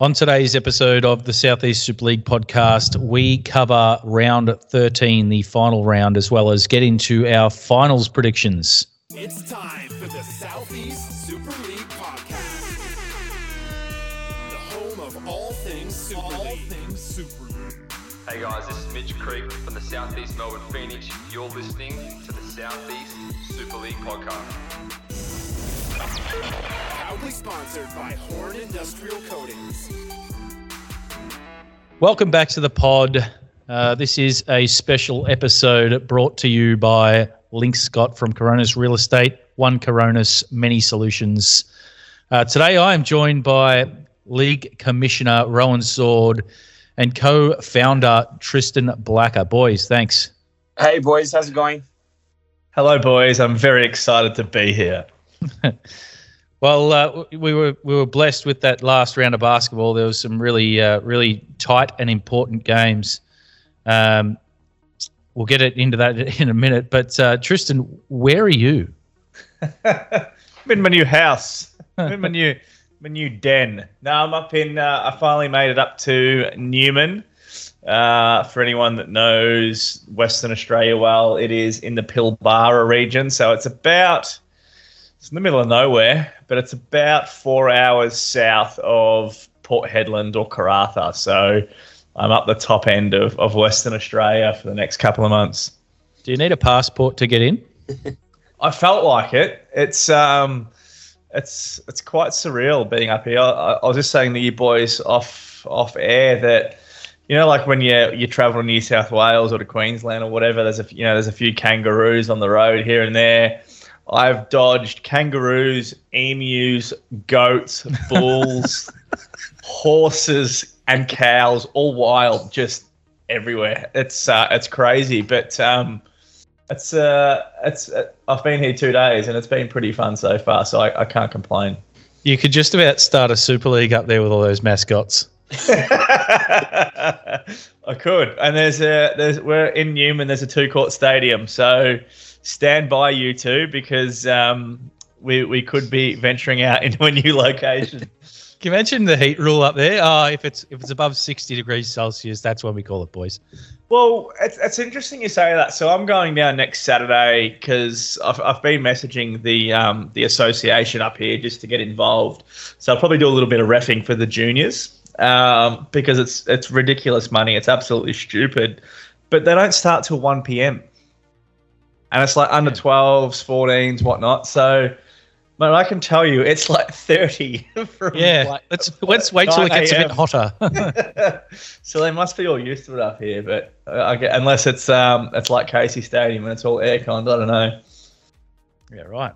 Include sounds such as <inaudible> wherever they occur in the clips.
On today's episode of the Southeast Super League podcast, we cover round 13, the final round, as well as get into our finals predictions. It's time for the Southeast Super League podcast. The home of all things Super all League. things Super League. Hey guys, this is Mitch Creek from the Southeast Melbourne Phoenix. You're listening to the Southeast Super League podcast. Proudly sponsored by Horn Industrial Coatings. Welcome back to the pod. Uh, this is a special episode brought to you by Link Scott from Coronas Real Estate, One Coronas, Many Solutions. Uh, today I am joined by League Commissioner Rowan Sword and co founder Tristan Blacker. Boys, thanks. Hey boys, how's it going? Hello, boys. I'm very excited to be here. <laughs> Well, uh, we were we were blessed with that last round of basketball. There was some really uh, really tight and important games. Um, we'll get it into that <laughs> in a minute. But uh, Tristan, where are you? <laughs> I'm in my new house. I'm in my new <laughs> my new den. Now I'm up in. Uh, I finally made it up to Newman. Uh, for anyone that knows Western Australia well, it is in the Pilbara region, so it's about it's in the middle of nowhere, but it's about four hours south of Port Hedland or Karratha. So I'm up the top end of, of Western Australia for the next couple of months. Do you need a passport to get in? <laughs> I felt like it. It's um, it's it's quite surreal being up here. I, I was just saying to you boys off off air that you know, like when you you travel to New South Wales or to Queensland or whatever, there's a you know there's a few kangaroos on the road here and there. I've dodged kangaroos, emus, goats, bulls, <laughs> horses, and cows, all wild, just everywhere. It's uh, it's crazy, but um, it's uh, it's uh, I've been here two days and it's been pretty fun so far, so I, I can't complain. You could just about start a super league up there with all those mascots. <laughs> I could, and there's a there's we're in Newman. There's a two court stadium, so stand by you two because um, we we could be venturing out <laughs> into a new location. Can you mention the heat rule up there? Oh, if it's if it's above sixty degrees Celsius, that's what we call it, boys. Well, it's, it's interesting you say that. So I'm going down next Saturday because I've, I've been messaging the um, the association up here just to get involved. So I'll probably do a little bit of refing for the juniors um, because it's it's ridiculous money. It's absolutely stupid, but they don't start till one p.m. and it's like under 12s, 14s, whatnot. So. But I can tell you, it's like thirty. <laughs> From Yeah, like let's let's wait till it gets a bit hotter. <laughs> <laughs> so they must be all used to it up here, but uh, I get, unless it's um it's like Casey Stadium and it's all aircon, I don't know. yeah, right.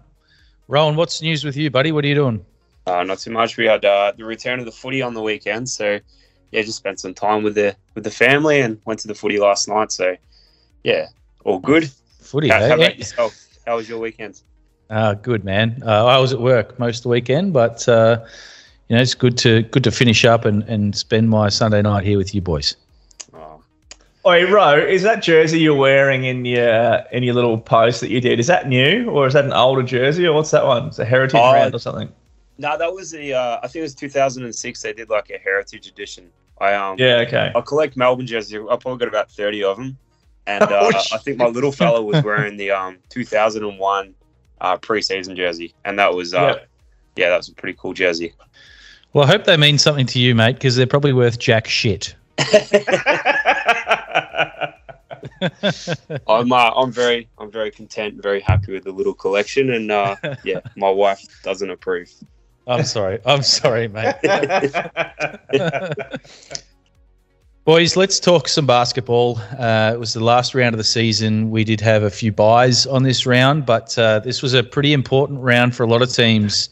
Rowan, what's news with you, buddy? What are you doing? Uh, not too much. We had uh, the return of the footy on the weekend, so yeah, just spent some time with the with the family and went to the footy last night. So yeah, all good. Footy. How, eh? how about yourself? How was your weekend? Ah, good man. Uh, I was at work most of the weekend, but uh, you know it's good to good to finish up and, and spend my Sunday night here with you boys. Oh, Oi, Ro, is that jersey you're wearing in your in your little post that you did? Is that new or is that an older jersey or what's that one? It's a heritage Oh, brand or something. no, that was the. Uh, I think it was 2006. They did like a heritage edition. I um. Yeah, okay. I collect Melbourne jerseys. I probably got about 30 of them, and uh, <laughs> Oh, I think my little fella was <laughs> wearing the um 2001 uh, preseason jersey, and that was uh, yeah, that was a pretty cool jersey. Well, I hope they mean something to you, mate, because they're probably worth jack shit. <laughs> I'm uh, I'm very I'm very content, very happy with the little collection, and uh, yeah, my wife doesn't approve. I'm sorry. I'm sorry, mate. Boys, let's talk some basketball. Uh, it was the last round of the season. We did have a few buys on this round, but uh, this was a pretty important round for a lot of teams,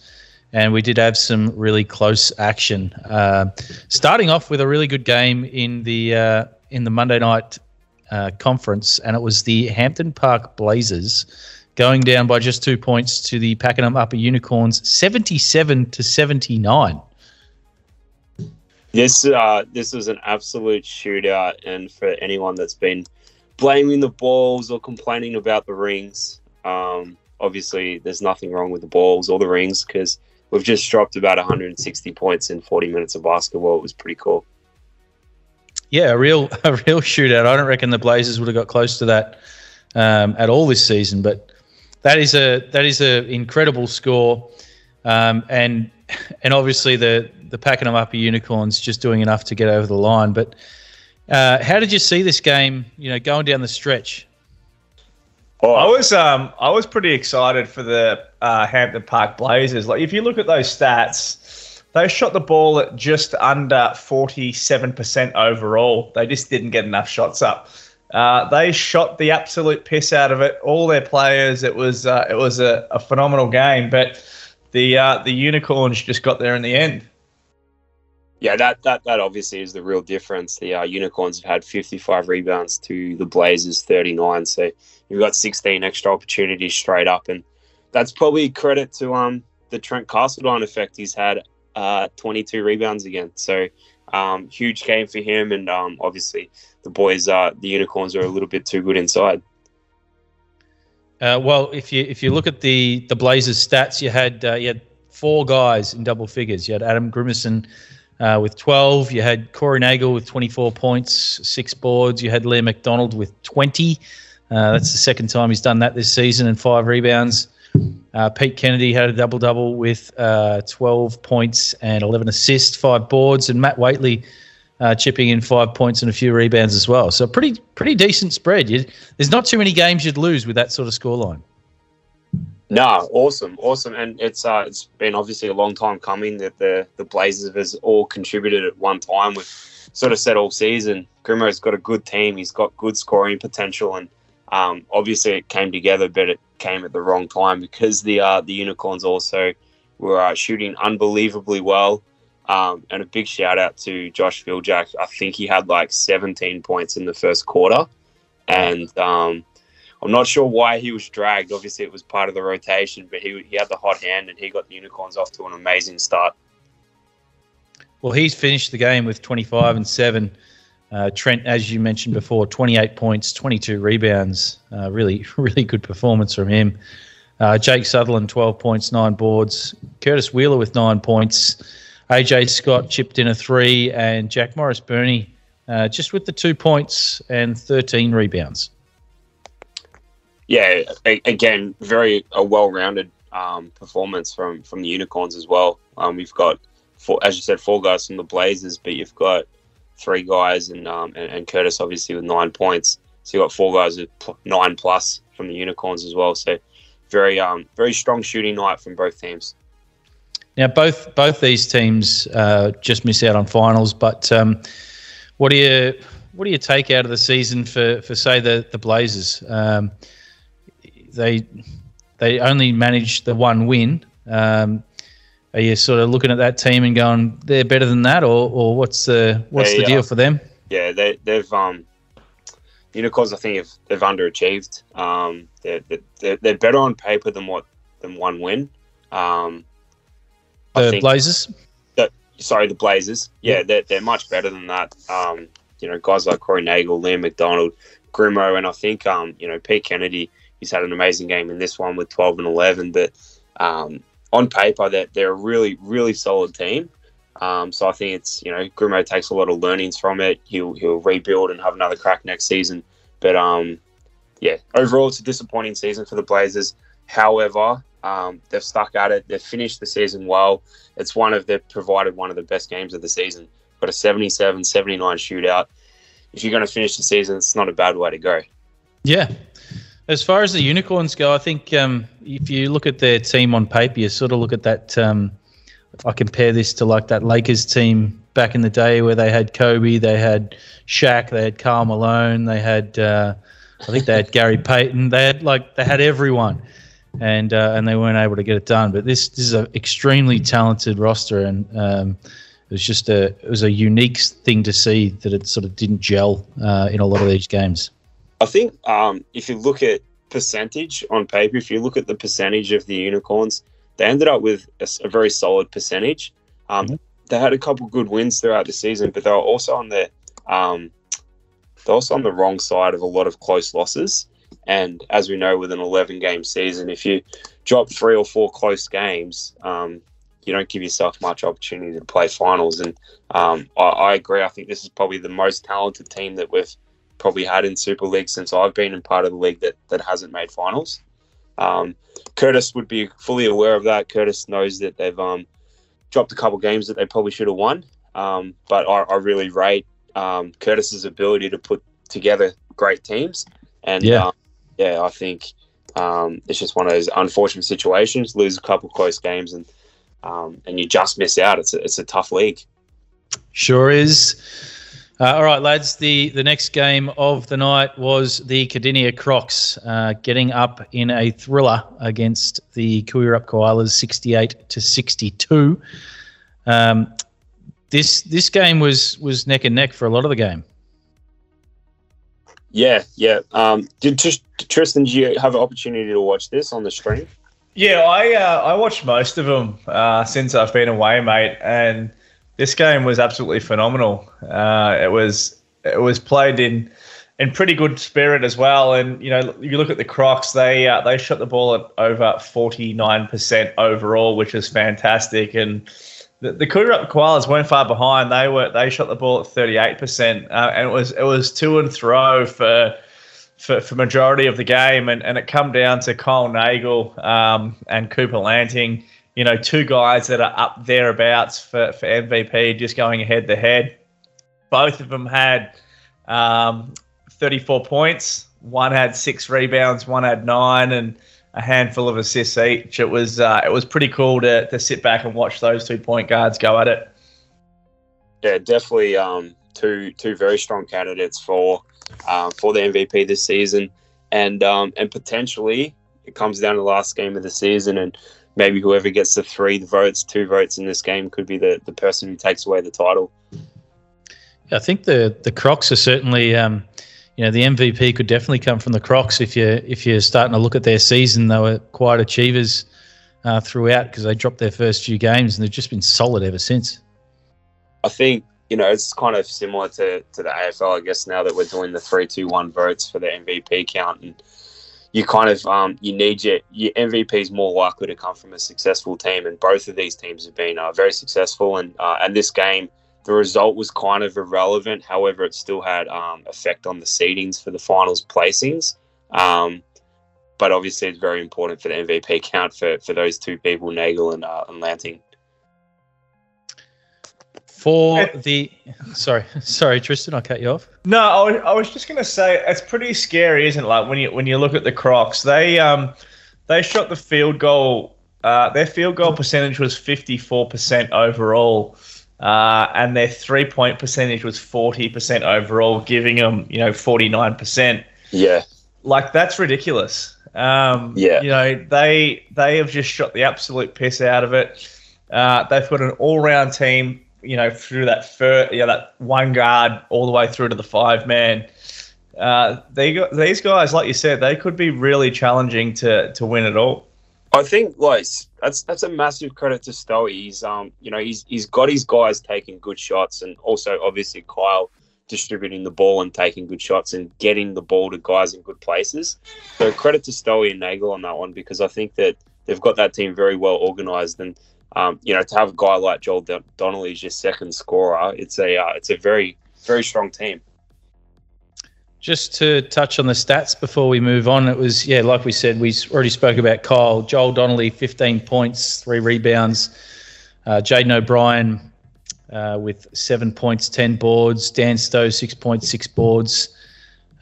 and we did have some really close action. Uh, starting off with a really good game in the uh, in the Monday night uh, conference, and it was the Hampton Park Blazers going down by just two points to the Pakenham Upper Unicorns, seventy-seven to seventy-nine. This uh, this was an absolute shootout, and for anyone that's been blaming the balls or complaining about the rings, um, obviously there's nothing wrong with the balls or the rings because we've just dropped about 160 points in 40 minutes of basketball. It was pretty cool. Yeah, a real <laughs> a real shootout. I don't reckon the Blazers would have got close to that um, at all this season, but that is a that is an incredible score, um, and and obviously the the Pakenham Upper Unicorns just doing enough to get over the line. But uh, how did you see this game? You know, going down the stretch. Oh, I was um I was pretty excited for the uh, Hampton Park Blazers. Like if you look at those stats, they shot the ball at just under forty seven percent overall. They just didn't get enough shots up. Uh, they shot the absolute piss out of it. All their players. It was uh, it was a, a phenomenal game, but the uh, the unicorns just got there in the end. Yeah, that, that that obviously is the real difference. The uh, Unicorns have had 55 rebounds to the Blazers 39, so you've got 16 extra opportunities straight up, and that's probably credit to um the Trent Castledine effect. He's had uh 22 rebounds again, so um huge game for him, and um obviously the boys uh the Unicorns are a little bit too good inside. Uh, well, if you if you look at the the Blazers stats, you had uh, you had four guys in double figures. You had Adam Grimison uh, with 12. You had Corey Nagel with 24 points, six boards. You had Liam McDonald with 20. Uh, that's the second time he's done that this season, and five rebounds. Uh, Pete Kennedy had a double double with uh, 12 points and 11 assists, five boards, and Matt Waitley uh, chipping in five points and a few rebounds as well. So pretty pretty decent spread. You, there's not too many games you'd lose with that sort of scoreline. No, awesome, awesome, and it's uh, it's been obviously a long time coming that the the Blazers has all contributed at one time. We've sort of said all season, Grimo's got a good team. He's got good scoring potential, and um, obviously it came together, but it came at the wrong time because the uh, the Unicorns also were uh, shooting unbelievably well. Um, and a big shout out to Josh Filjak. I think he had like 17 points in the first quarter, and um, I'm not sure why he was dragged. Obviously, it was part of the rotation, but he, he had the hot hand and he got the Unicorns off to an amazing start. Well, he's finished the game with 25 and 7. Uh, Trent, as you mentioned before, 28 points, 22 rebounds. Uh, really, <laughs> really good performance from him. Uh, Jake Sutherland, 12 points, nine boards. Curtis Wheeler with nine points. AJ Scott chipped in a three, and Jack Morris Burney uh, just with the two points and 13 rebounds. Yeah, a- again, very a well-rounded um, performance from from the Unicorns as well. Um, we've got, four, as you said, four guys from the Blazers, but you've got three guys and um, and, and Curtis obviously with nine points. So you have got four guys with pl- nine plus from the Unicorns as well. So very um very strong shooting night from both teams. Now, both both these teams uh, just miss out on finals, but um, what do you what do you take out of the season for, for say the the Blazers? Um, they they only managed the one win. Um, are you sort of looking at that team and going they're better than that, or, or what's the what's They, the deal uh, for them? Yeah, they they've um Unicorns I think have they've underachieved. Um, they're, they're they're better on paper than what than one win. Um, The Blazers. sorry, the Blazers. Yeah, they're, they're much better than that. Um, you know, guys like Corey Nagel, Liam McDonald, Grimo, and I think um, you know Pete Kennedy. He's had an amazing game in this one with 12 and 11. But um, on paper, they're, they're a really, really solid team. Um, so I think it's you know Grimo takes a lot of learnings from it. He'll he'll rebuild and have another crack next season. But um, yeah, overall it's a disappointing season for the Blazers. However, um, they've stuck at it. They've finished the season well. It's one of they've provided one of the best games of the season. Got a 77, 79 shootout. If you're going to finish the season, it's not a bad way to go. Yeah. As far as the unicorns go, I think um, if you look at their team on paper, you sort of look at that. Um, I compare this to like that Lakers team back in the day where they had Kobe, they had Shaq, they had Karl Malone, they had uh, I think they had Gary Payton. They had like they had everyone, and uh, and they weren't able to get it done. But this this is an extremely talented roster, and um, it was just a it was a unique thing to see that it sort of didn't gel uh, in a lot of these games. I think um, if you look at percentage on paper, if you look at the percentage of the unicorns, they ended up with a very solid percentage. Um, Mhm. They had a couple good wins throughout the season, but they were also on the um, they're also on the wrong side of a lot of close losses. And as we know, with an 11 game season, if you drop three or four close games, um, you don't give yourself much opportunity to play finals. And um, I, I agree. I think this is probably the most talented team that we've probably had in Super League since I've been in part of the league that, that hasn't made finals. Um, Curtis would be fully aware of that. Curtis knows that they've um, dropped a couple games that they probably should have won. Um, but I, I, really rate um, Curtis's ability to put together great teams. And Yeah. um, yeah, I think um, it's just one of those unfortunate situations. Lose a couple close games and um, and you just miss out. It's a, it's a tough league. Sure is. Uh, all right, lads. The the next game of the night was the Cardinia Crocs uh, getting up in a thriller against the Koo Wee Rup Koalas, sixty-eight to sixty-two. Um, this this game was was neck and neck for a lot of the game. Yeah, yeah. Um, did Tris- Tristan? Did you have an opportunity to watch this on the stream? Yeah, I uh, I watched most of them uh, since I've been away, mate, and this game was absolutely phenomenal. Uh, it was it was played in in pretty good spirit as well, and you know you look at the Crocs, they uh, they shot the ball at over forty nine percent overall, which is fantastic, and the, the Koalas weren't far behind. They were they shot the ball at thirty eight percent, uh, and it was it was to and throw for for, for majority of the game, and, and it come down to Kyle Nagel um, and Cooper Lanting. You know, two guys that are up thereabouts for, for MVP, just going head to head. Both of them had um, 34 points. One had six rebounds, one had nine, and a handful of assists each. It was uh, it was pretty cool to, to sit back and watch those two point guards go at it. Yeah, definitely. Um, two two very strong candidates for um, for the MVP this season, and um, and potentially it comes down to the last game of the season, and maybe whoever gets the three votes, two votes in this game could be the, the person who takes away the title. I think the the Crocs are certainly, um, you know, the MVP could definitely come from the Crocs if you if you're starting to look at their season. They were quite achievers uh, throughout because they dropped their first few games and they've just been solid ever since. I think you know it's kind of similar to, to the AFL, I guess. Now that we're doing the three, two, one votes for the MVP count, and you kind of um, you need your your MVP is more likely to come from a successful team, and both of these teams have been uh, very successful. And uh, and this game, the result was kind of irrelevant. However, it still had um, effect on the seedings for the finals placings. Um, but obviously, it's very important for the MVP count for, for those two people, Nagel and uh, and Lanting. For the sorry, <laughs> sorry, Tristan, I cut you off. No, I was, I was just gonna say it's pretty scary, isn't it? Like when you when you look at the Crocs, they um they shot the field goal. Uh, their field goal percentage was fifty four percent overall, uh, and their three point percentage was forty percent overall, giving them you know forty nine percent. Yeah, Like that's ridiculous. Um, Yeah. you know they they have just shot the absolute piss out of it. Uh, they've got an all round team you know, through that fir- yeah, that one guard all the way through to the five man. Uh, they got these guys, like you said, they could be really challenging to to win it all. I think like that's that's a massive credit to Stowe. He's um you know he's he's got his guys taking good shots and also obviously Kyle distributing the ball and taking good shots and getting the ball to guys in good places. So credit to Stowe and Nagel on that one because I think that they've got that team very well organized and um, you know to have a guy like Joel Don- Donnelly as your second scorer, it's a uh, it's a very very strong team. Just to touch on the stats before we move on, it was yeah, like we said, we already spoke about Kyle Joel Donnelly, fifteen points, three rebounds. Uh, Jaden O'Brien uh, with seven points, ten boards. Dan Stowe six points, six boards.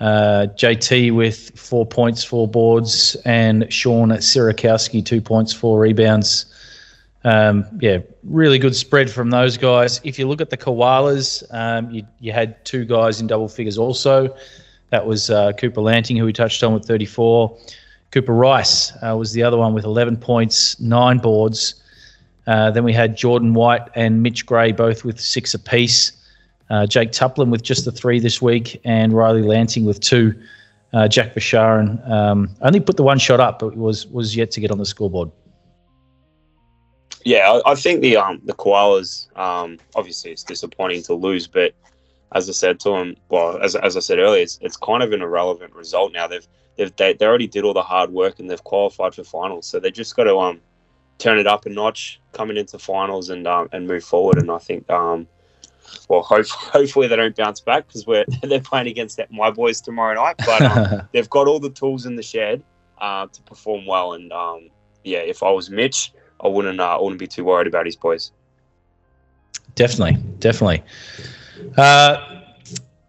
Uh, JT with four points, four boards, and Sean Sirakowski two points, four rebounds. Um, yeah, really good spread from those guys. If you look at the Koalas, um, you, you had two guys in double figures also. That was uh, Cooper Lanting, who we touched on with 34. Cooper Rice uh, was the other one with 11 points, nine boards. Uh, then we had Jordan White and Mitch Gray both with six apiece. Uh, Jake Tuplin with just the three this week, and Riley Lanting with two. Uh, Jack Basharan um, only put the one shot up, but was was yet to get on the scoreboard. Yeah, I, I think the um the koalas um obviously it's disappointing to lose, but as I said to him, well as, as I said earlier, it's, it's kind of an irrelevant result now. They've they've they, they already did all the hard work and they've qualified for finals, so they just got to um turn it up a notch coming into finals and um, and move forward. And I think, um, well, hope, <laughs> hopefully they don't bounce back because we're <laughs> they're playing against that, my boys tomorrow night. But um, <laughs> they've got all the tools in the shed uh, to perform well. And um, yeah, if I was Mitch, I wouldn't uh, I wouldn't be too worried about his boys. Definitely, definitely. Uh,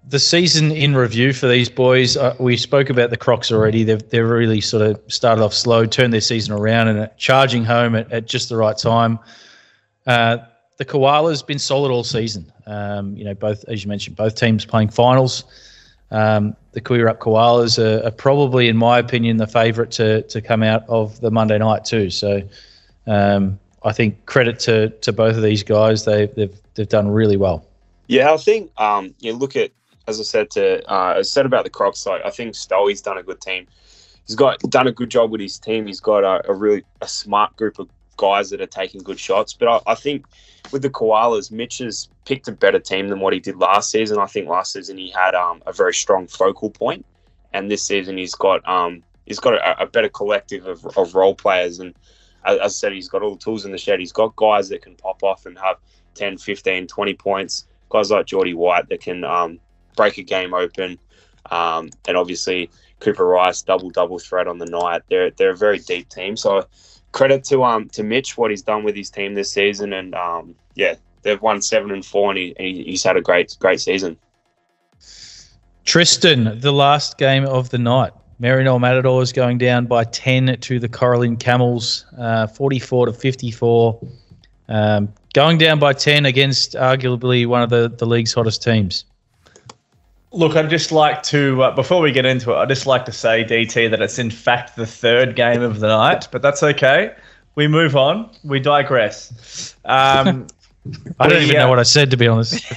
the season in review for these boys, uh, we spoke about the Crocs already. They've they've really sort of started off slow, turned their season around, and charging home at, at just the right time. Uh, the Koalas been solid all season. Um, you know, both as you mentioned, both teams playing finals. Um, the up Koalas are, are, probably, in my opinion, the favourite to to come out of the Monday night too. So, um, I think credit to to both of these guys. They, they've they've done really well. Yeah, I think um, you look at as I said to uh, I said about the Crocs, like I think Stowey's done a good team. He's got done a good job with his team. He's got a, a really a smart group of guys that are taking good shots. But I, I, think with the Koalas, Mitch has picked a better team than what he did last season. I think last season he had um, a very strong focal point, and this season he's got um, he's got a, a better collective of, of role players. And as I said, he's got all the tools in the shed. He's got guys that can pop off and have 10, 15, 20 points. Guys like Jordie White that can um, break a game open. Um, and obviously Cooper Rice double double threat on the night. They're they're a very deep team. So credit to um to Mitch what he's done with his team this season, and um yeah they've won seven and four, and he, he's had a great great season. Tristan, the last game of the night. Maryknoll Matadors going down by 10 to the Coralin Camels, uh, 44 to 54. Um, going down by 10 against arguably one of the, the league's hottest teams. Look, I'd just like to, uh, before we get into it, I'd just like to say, DT, that it's in fact the third game of the night, but that's okay. We move on. We digress. Um, <laughs> I don't even know what I said, to be honest. <laughs>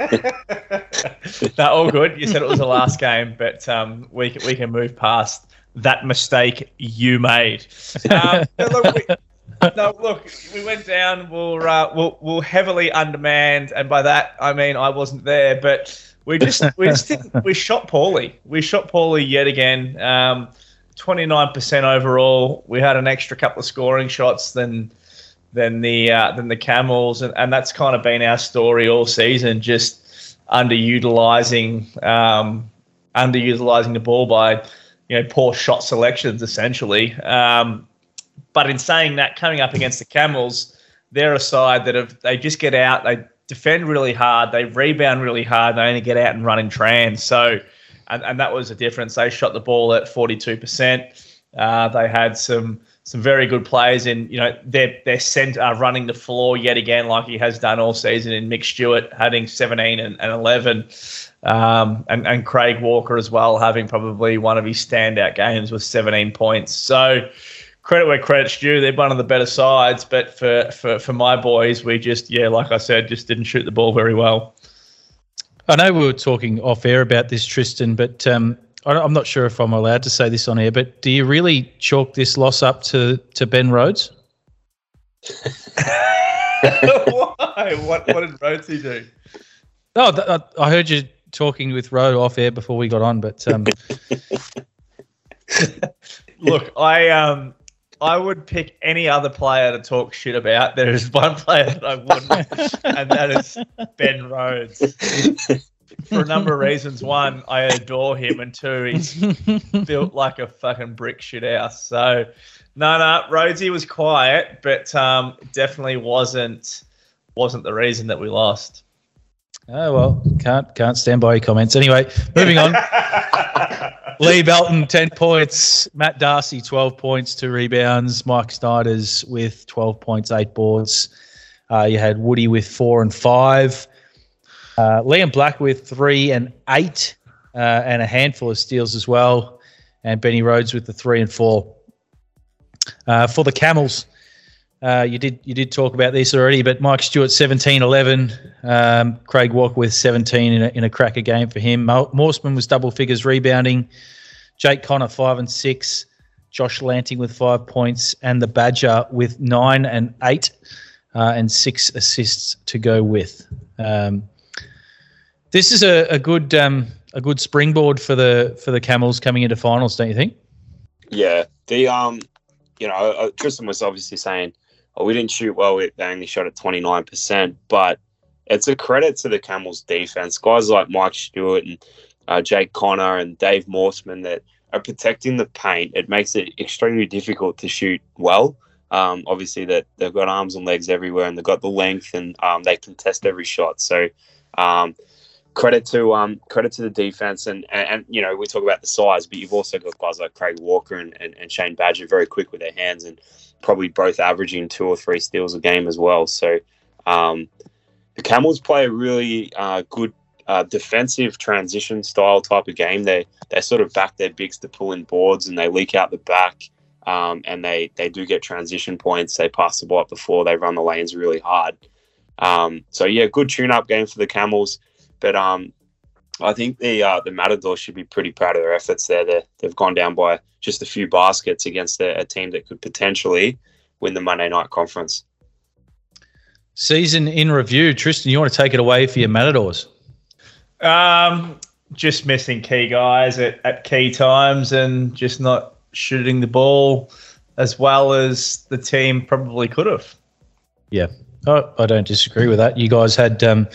<laughs> no, all good. You said it was the last game, but um, we, can, we can move past that mistake you made. Um, look, we, no, look, we went down. We're, uh, we're, we're heavily undermanned, and by that I mean I wasn't there, but we just we just we shot poorly. We shot poorly yet again. Um, 29% overall. We had an extra couple of scoring shots than than the uh, than the Camels, and, and that's kind of been our story all season. Just underutilizing um, underutilizing the ball by you know poor shot selections, essentially. Um, but in saying that, coming up against the Camels, they're a side that have they just get out they defend really hard, they rebound really hard, they only get out and run in trans. So, and, and that was the difference. They shot the ball at 42%. Uh, they had some some very good players in, you know, their centre uh, running the floor yet again, like he has done all season in Mick Stewart, having 17 and, and 11. Um, and, and Craig Walker as well, having probably one of his standout games with 17 points. So, credit where credit's due. They're one of the better sides, but for, for, for my boys, we just, yeah, like I said, just didn't shoot the ball very well. I know we were talking off air about this, Tristan, but um, I'm not sure if I'm allowed to say this on air, but do you really chalk this loss up to, to Ben Rhodes? <laughs> Why? What, what did Rhodesy do? No, th- I heard you talking with Rode off air before we got on, but um... <laughs> look, I um, I would pick any other player to talk shit about. There is one player that I wouldn't, and that is Ben Rhodes. <laughs> For a number of reasons. One, I adore him, and two, he's built like a fucking brick shit house. So, no, no, Rhodesy was quiet, but um, definitely wasn't wasn't the reason that we lost. Oh well, can't can't stand by your comments. Anyway, moving on. <laughs> Lee Belton, 10 points. Matt Darcy, 12 points, two rebounds. Mike Snyders with 12 points, eight boards. Uh, you had Woody with four and five. Uh, Liam Black with three and eight, uh, and a handful of steals as well. And Benny Rhodes with the three and four. Uh, for the Camels, uh, you did you did talk about this already, but Mike Stewart 17 11, um, Craig Walker with 17 in a, in a cracker game for him. Morseman was double figures rebounding, Jake Connor 5 and 6, Josh Lanting with 5 points, and the Badger with 9 and 8, uh, and 6 assists to go with. Um, this is a, a good um, a good springboard for the for the Camels coming into finals, don't you think? Yeah, the um you know, uh, Tristan was obviously saying, "Oh, we didn't shoot well. They only shot at twenty nine percent." But it's a credit to the Camels' defense. Guys like Mike Stewart and uh, Jake Connor and Dave Morseman that are protecting the paint. It makes it extremely difficult to shoot well. Um, obviously, that they've got arms and legs everywhere, and they've got the length, and um, they can test every shot. So, um, credit to um, credit to the defense, and, and, and you know we talk about the size, but you've also got guys like Craig Walker and, and, and Shane Badger very quick with their hands, and probably both averaging two or three steals a game as well. So, um, the Camels play a really uh, good uh, defensive transition style type of game. They they sort of back their bigs to pull in boards and they leak out the back. Um, and they they do get transition points. They pass the ball up before they run the lanes really hard. Um, so yeah, good tune-up game for the Camels. But um, I think the uh, the Matadors should be pretty proud of their efforts there. they they've gone down by just a few baskets against a, a team that could potentially win the Monday night conference. Season in review, Tristan. You want to take it away for your Matadors? Um, just missing key guys at, at key times and just not shooting the ball as well as the team probably could have. Yeah, I, I don't disagree with that. You guys had um,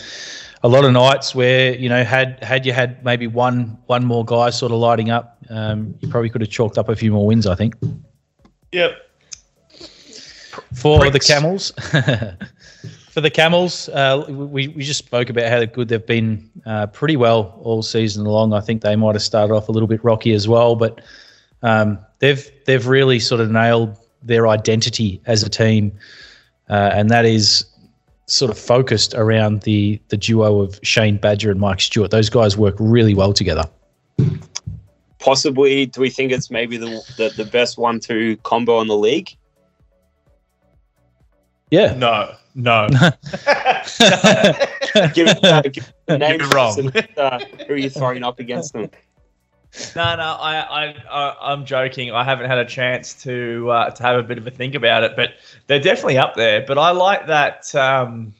a lot of nights where you know had had you had maybe one one more guy sort of lighting up, um, you probably could have chalked up a few more wins. I think. Yep. For Pricks. the Camels, <laughs> for the Camels, uh, we we just spoke about how good they've been uh, pretty well all season long. I think they might have started off a little bit rocky as well, but um, they've they've really sort of nailed their identity as a team, uh, and that is sort of focused around the the duo of Shane Badger and Mike Stewart. Those guys work really well together. Possibly, do we think it's maybe the the, the best one-two combo in the league? Yeah, No, no. <laughs> Give, uh, give <laughs> name You're wrong. Uh, who are you throwing up against them? No, no, I, I, I'm joking. I haven't had a chance to uh, to have a bit of a think about it, but they're definitely up there. But I like that. Um,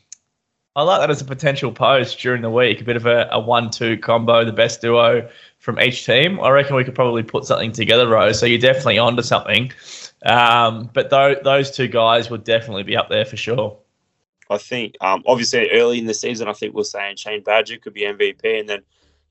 I like that as a potential post during the week. A bit of a, a one-two combo, the best duo from each team. I reckon we could probably put something together, Rose. So you're definitely onto something. Um, but tho- those two guys would definitely be up there for sure. I think um, obviously early in the season, I think we're saying Shane Badger could be MVP, and then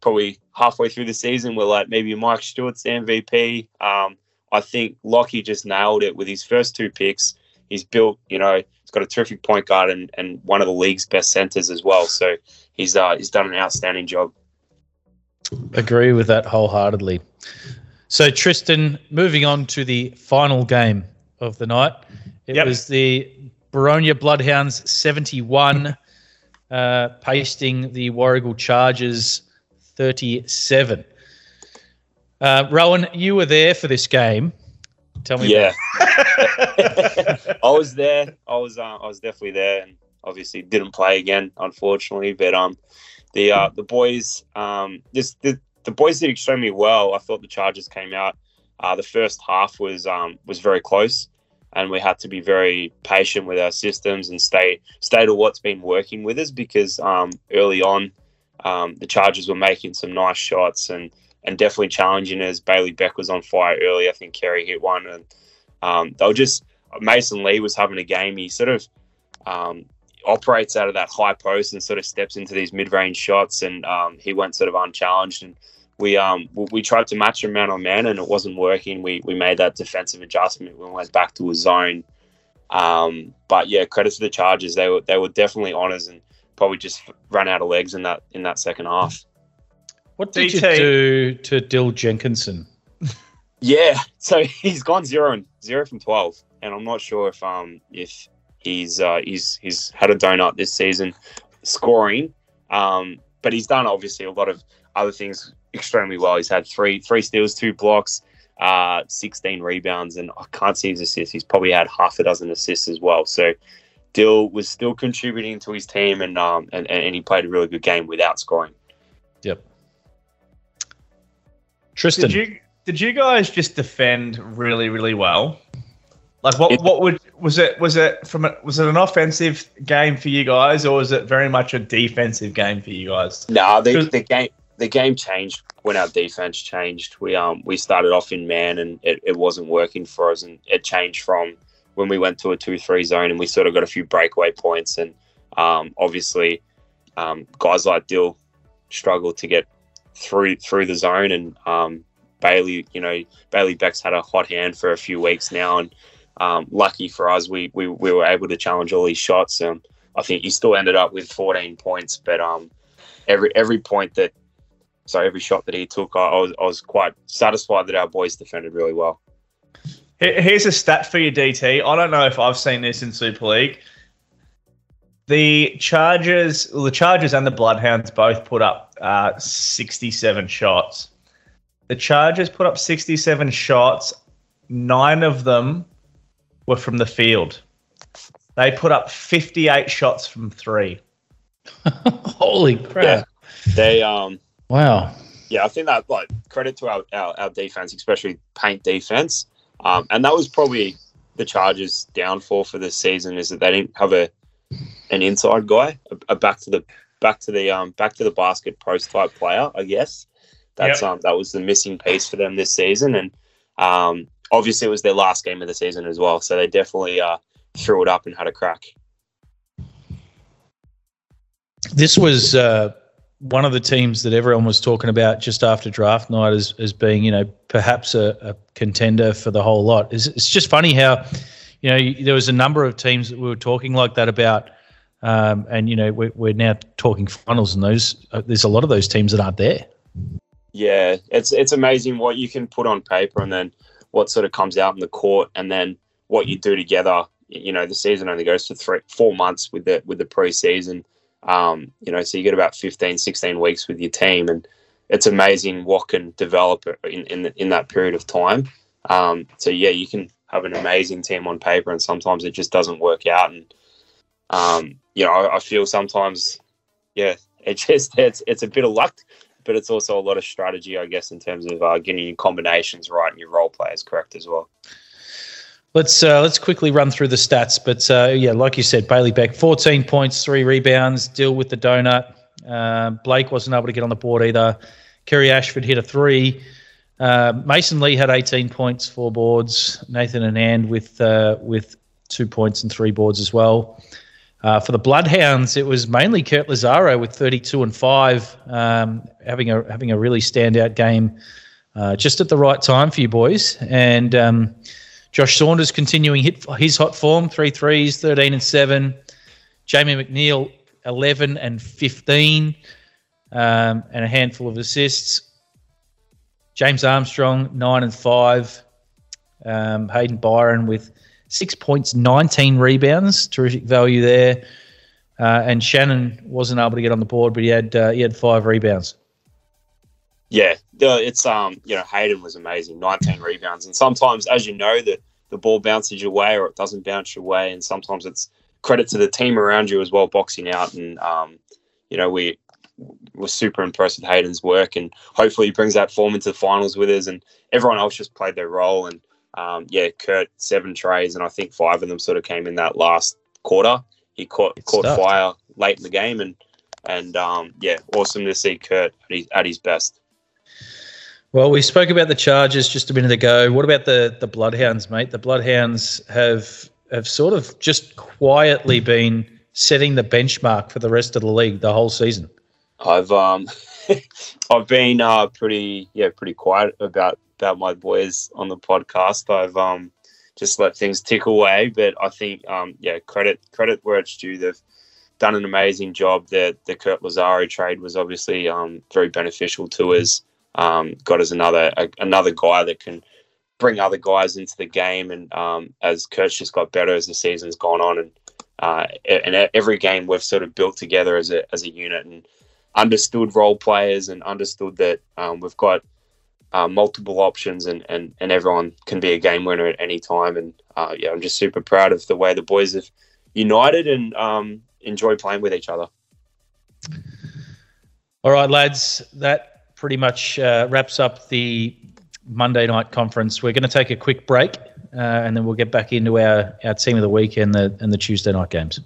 probably halfway through the season, we're like maybe Mike Stewart's MVP. Um, I think Lockie just nailed it with his first two picks. He's built, you know, he's got a terrific point guard and, and one of the league's best centers as well. So he's uh, he's done an outstanding job. agree with that wholeheartedly. So Tristan, moving on to the final game of the night, it Yep. was the Baronia Bloodhounds 71, uh, pasting the Warrigal Chargers 37. Uh, Rowan, you were there for this game. Tell me. Yeah, <laughs> I was there. I was uh, I was definitely there, and obviously didn't play again, unfortunately. But um, the uh, the boys um this the, the boys did extremely well. I thought the Chargers came out. Uh, the first half was um was very close, and we had to be very patient with our systems and stay stay to what's been working with us because um early on, um the Chargers were making some nice shots and and definitely challenging us. Bailey Beck was on fire early. I think Kerry hit one, and um, they were just Mason Lee was having a game. He sort of um, operates out of that high post and sort of steps into these mid-range shots, and um, he went sort of unchallenged. And we um, we, we tried to match him man on man, and it wasn't working. We we made that defensive adjustment. We went back to a zone. Um, but yeah, credit to the Chargers. They were they were definitely honors and probably just ran out of legs in that in that second half. What did DT. you do to Dill Jenkinson? <laughs> Yeah, so he's gone zero and zero from twelve, and I'm not sure if um if he's uh he's he's had a donut this season scoring, um but he's done obviously a lot of other things extremely well. He's had three three steals, two blocks, uh, 16 rebounds, and I can't see his assists. He's probably had half a dozen assists as well. So Dill was still contributing to his team, and um and, and he played a really good game without scoring. Yep. Tristan. Did you did you guys just defend really really well? Like what what would was it was it from a, was it an offensive game for you guys or was it very much a defensive game for you guys? No, the, the game the game changed when our defense changed. We um we started off in man and it, it wasn't working for us, and it changed from when we went to a two three zone and we sort of got a few breakaway points, and um, obviously um, guys like Dill struggled to get through through the zone, and um, Bailey, you know, Bailey Beck's had a hot hand for a few weeks now, and um, lucky for us, we, we we were able to challenge all these shots. Um, I think he still ended up with 14 points, but um, every every point that, so every shot that he took, I, I was I was quite satisfied that our boys defended really well. Here- Here's a stat for you, DT. I don't know if I've seen this in Super League. The Chargers, well, the Chargers and the Bloodhounds both put up uh, 67 shots. The Chargers put up 67 shots. Nine of them were from the field. They put up 58 shots from three. <laughs> Holy crap! Yeah. They um Wow. yeah, I think that like credit to our, our, our defense, especially paint defense. Um, and that was probably the Chargers' downfall for this season is that they didn't have a an inside guy, a, a back to the back to the um back to the basket post type player. I guess that's Yep. um that was the missing piece for them this season, and um obviously it was their last game of the season as well, so they definitely uh threw it up and had a crack. This was uh, one of the teams that everyone was talking about just after draft night as, as being, you know, perhaps a, a contender for the whole lot. It's, it's just funny how, you know, there was a number of teams that we were talking like that about, um, and you know, we're, we're now talking finals, and those uh, there's a lot of those teams that aren't there. Yeah, it's it's amazing what you can put on paper and then what sort of comes out in the court and then what you do together. You know, the season only goes for three, four months with the with the preseason. Um, you know, so you get about 15, 16 weeks with your team, and it's amazing what can develop in in, in that period of time. Um, so yeah, you can have an amazing team on paper, and sometimes it just doesn't work out. And um, you know, I, I feel sometimes, yeah, <laughs> it just it's it's a bit of luck but it's also a lot of strategy, I guess, in terms of uh, getting your combinations right and your role players correct as well. Let's uh, let's quickly run through the stats. But uh, yeah, like you said, Bailey Beck, 14 points, three rebounds, Dill with the donut. Uh, Blake wasn't able to get on the board either. Kerry Ashford hit a three. Uh, Mason Lee had 18 points, four boards. Nathan Anand with uh, with two points and three boards as well. Uh, for the Bloodhounds, it was mainly Kurt Lazaro with 32 and five, um, having a having a really standout game, just at the right time for you boys. And um, Josh Saunders continuing hit his hot form, three threes, 13 and seven. Jamie McNeil, 11 and 15, um, and a handful of assists. James Armstrong, nine and five. Um, Hayden Byron with six points, 19 rebounds, terrific value there. Uh, and Shannon wasn't able to get on the board, but he had uh, he had five rebounds. Yeah, the, it's um, you know, Hayden was amazing, 19 rebounds, and sometimes, as you know, that the ball bounces your way or it doesn't bounce your way, and sometimes it's credit to the team around you as well, boxing out, and um, you know, we were super impressed with Hayden's work, and hopefully he brings that form into the finals with us, and everyone else just played their role, and um, yeah, Kurt seven trays, and I think five of them sort of came in that last quarter. He caught Good caught stuff. fire late in the game, and and um, yeah, awesome to see Kurt at his, at his best. Well, we spoke about the Chargers just a minute ago. What about the the Bloodhounds, mate? The Bloodhounds have have sort of just quietly been setting the benchmark for the rest of the league the whole season. I've um <laughs> I've been uh pretty yeah pretty quiet about about my boys on the podcast. I've um just let things tick away, but I think um yeah credit credit where it's due. They've done an amazing job. The the Kurt Lazaro trade was obviously um very beneficial to us. Um, got us another a, another guy that can bring other guys into the game, and um, as Kurt's just got better as the season's gone on, and uh, and every game we've sort of built together as a as a unit and understood role players and understood that um, we've got uh, multiple options and, and, and everyone can be a game winner at any time. And uh, yeah, I'm just super proud of the way the boys have united and um, enjoy playing with each other. All right, lads, that pretty much uh, wraps up the Monday night conference. We're going to take a quick break, uh, and then we'll get back into our, our team of the week and the and the Tuesday night games.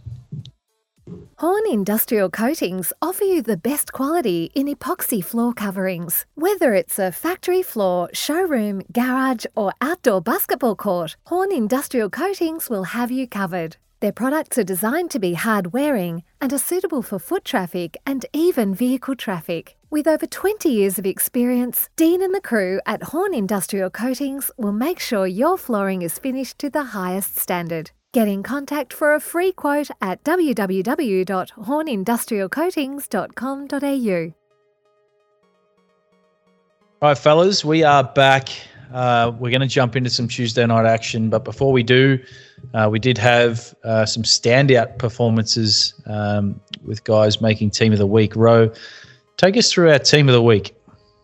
Horn Industrial Coatings offer you the best quality in epoxy floor coverings. Whether it's a factory floor, showroom, garage, or outdoor basketball court, Horn Industrial Coatings will have you covered. Their products are designed to be hard wearing and are suitable for foot traffic and even vehicle traffic. With over 20 years of experience, Dean and the crew at Horn Industrial Coatings will make sure your flooring is finished to the highest standard. Get in contact for a free quote at www.hornindustrialcoatings.com.au. All right, fellas, we are back. Uh, we're going to jump into some Tuesday night action, but before we do, uh, we did have uh, some standout performances um, with guys making Team of the Week. Ro, take us through our Team of the Week.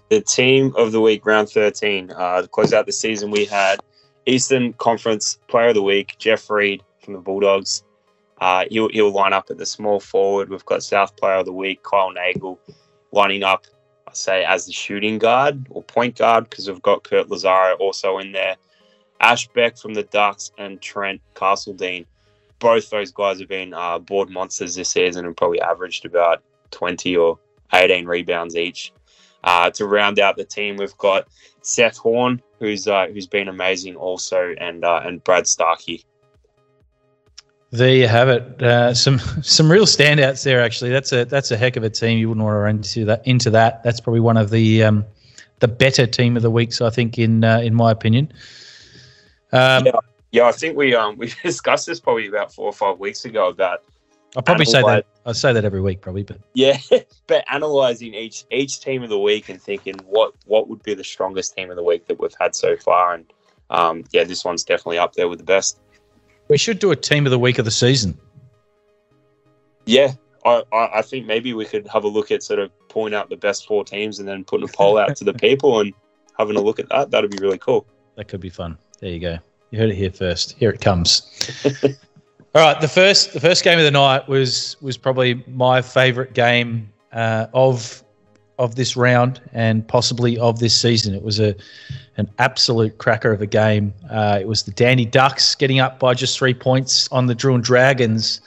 The team of the week, round 13. Uh, to close out the season, we had Eastern Conference Player of the Week, Jeff Reed from the Bulldogs. Uh, he'll, he'll line up at the small forward. We've got South Player of the Week, Kyle Nagel, lining up, I say, as the shooting guard or point guard because we've got Kurt Lazaro also in there. Ash Beck from the Ducks and Trent Castledine. Both those guys have been uh, board monsters this season and probably averaged about 20 or 18 rebounds each. Uh, to round out the team, we've got Seth Horn, who's uh, who's been amazing also, and uh, and Brad Starkey. There you have it. Uh, some some real standouts there. Actually, that's a that's a heck of a team. You wouldn't want to run into that. Into that, that's probably one of the um, the better team of the weeks. I think, in uh, in my opinion. Um, yeah, yeah, I think we um <laughs> we discussed this probably about four or five weeks ago about I'll probably say that. I say that every week, probably, but yeah, <laughs> but analyzing each each team of the week and thinking what what would be the strongest team of the week that we've had so far, and um yeah, this one's definitely up there with the best. we should do a team of the week of the season. Yeah, I, I I think maybe we could have a look at sort of pulling out the best four teams and then putting a poll out to the <laughs> people and having a look at that. That'd be really cool. That could be fun. There you go. You heard it here first. Here it comes. <laughs> All right, the first the first game of the night was was probably my favourite game uh, of of this round and possibly of this season. It was a an absolute cracker of a game. Uh, it was the Dandy Ducks getting up by just three points on the Drew Dragons,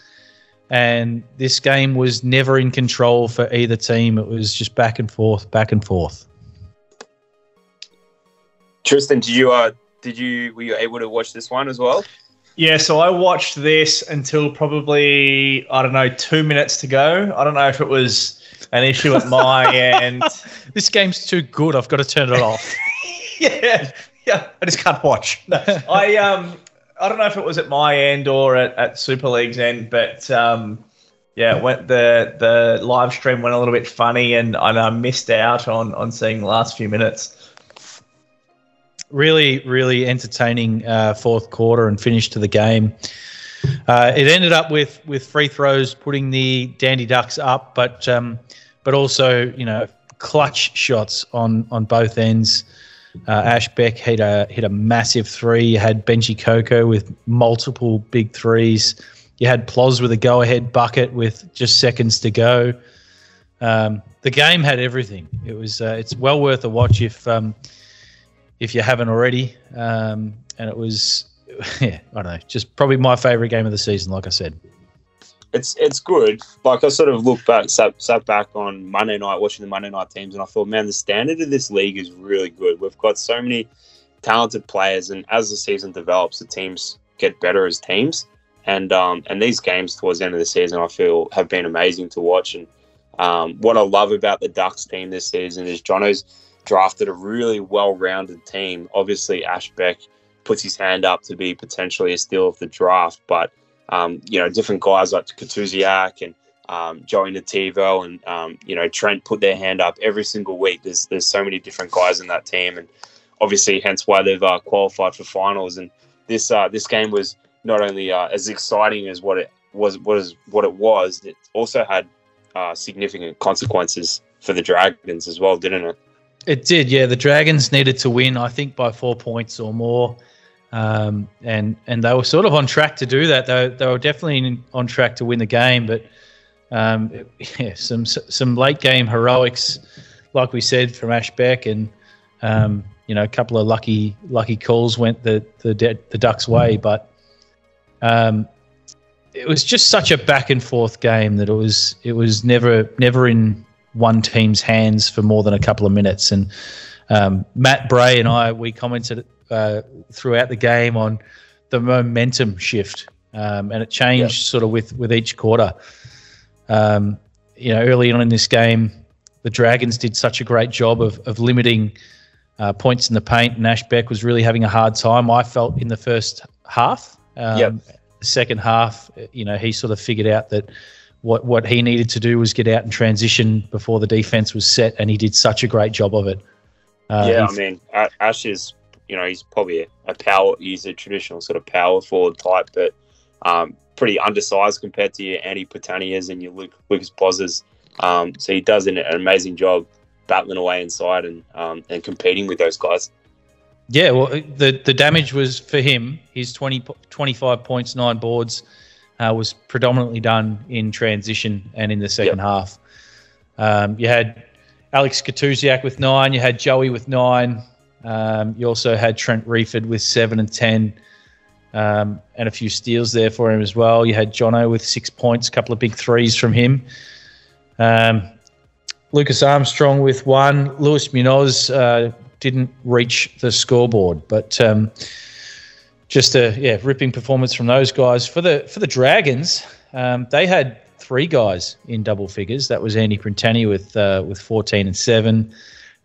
and this game was never in control for either team. It was just back and forth, back and forth. Tristan, you uh did you were you able to watch this one as well? Yeah, so I watched this until probably I don't know two minutes to go. I don't know if it was an issue at my <laughs> end. This game's too good. I've got to turn it off. <laughs> yeah, yeah. I just can't watch. No, I um, I don't know if it was at my end or at, at Super League's end, but um, yeah, it went the the live stream went a little bit funny, and, and I missed out on on seeing the last few minutes. Really, really entertaining uh, fourth quarter and finish to the game. Uh, it ended up with with free throws putting the Dandy Ducks up, but um, but also you know clutch shots on on both ends. Uh, Ash Beck hit a hit a massive three. You had Benji Coco with multiple big threes. You had Ploz with a go ahead bucket with just seconds to go. Um, the game had everything. It was uh, it's well worth a watch if um, if you haven't already. Um, and it was, <laughs> yeah, I don't know, just probably my favorite game of the season. Like I said, It's it's good. Like I sort of looked back, sat, sat back on Monday night watching the Monday night teams, and I thought, man, the standard of this league is really good. We've got so many talented players, and as the season develops, the teams get better as teams. And um, and these games towards the end of the season, I feel have been amazing to watch. And um, what I love about the Ducks team this season is Jono's drafted a really well-rounded team. Obviously, Ash Beck puts his hand up to be potentially a steal of the draft, but um, you know, different guys like Katuziak and um, Joey Nativo and um, you know Trent put their hand up every single week. There's there's so many different guys in that team, and obviously, hence why they've uh, qualified for finals. And this uh, this game was not only uh, as exciting as what it was was what it was, it also had uh, significant consequences for the Dragons as well, didn't it? It did. Yeah, the Dragons needed to win, I think, by four points or more. Um, and and they were sort of on track to do that. They, they were definitely on track to win the game, but um, <laughs> yeah, some some late game heroics, like we said from Ash Beck, and um, you know a couple of lucky lucky calls went the the the Ducks' way, but um, it was just such a back and forth game that it was it was never never in one team's hands for more than a couple of minutes. And um, Matt Bray and I we commented uh, throughout the game on the momentum shift, um, and it changed sort of with with each quarter. Um, you know, early on in this game, the Dragons did such a great job of of limiting. Uh, points in the paint, and Ash Beck was really having a hard time. I felt in the first half. Um, Yep. Second half, you know, he sort of figured out that what what he needed to do was get out and transition before the defense was set, and he did such a great job of it. Uh, yeah, I mean, Ash is, you know, he's probably a, a power, he's a traditional sort of power forward type, but um, pretty undersized compared to your Andy Patanias and your Luke, Lucas Plozas. Um, so he does an, an amazing job battling away inside and um, and competing with those guys. Yeah, well, the the damage was for him. His 20, 25 points, nine boards, uh, was predominantly done in transition and in the second half. Um, you had Alex Katuziak with nine. You had Joey with nine. Um, you also had Trent Reeford with seven and ten, um, and a few steals there for him as well. You had Jono with six points, a couple of big threes from him. Um, Lucas Armstrong with one. Lewis Munoz uh, didn't reach the scoreboard, but um, just a yeah ripping performance from those guys for the for the Dragons. Um, they had three guys in double figures. That was Andy Printani with uh, with 14 and seven.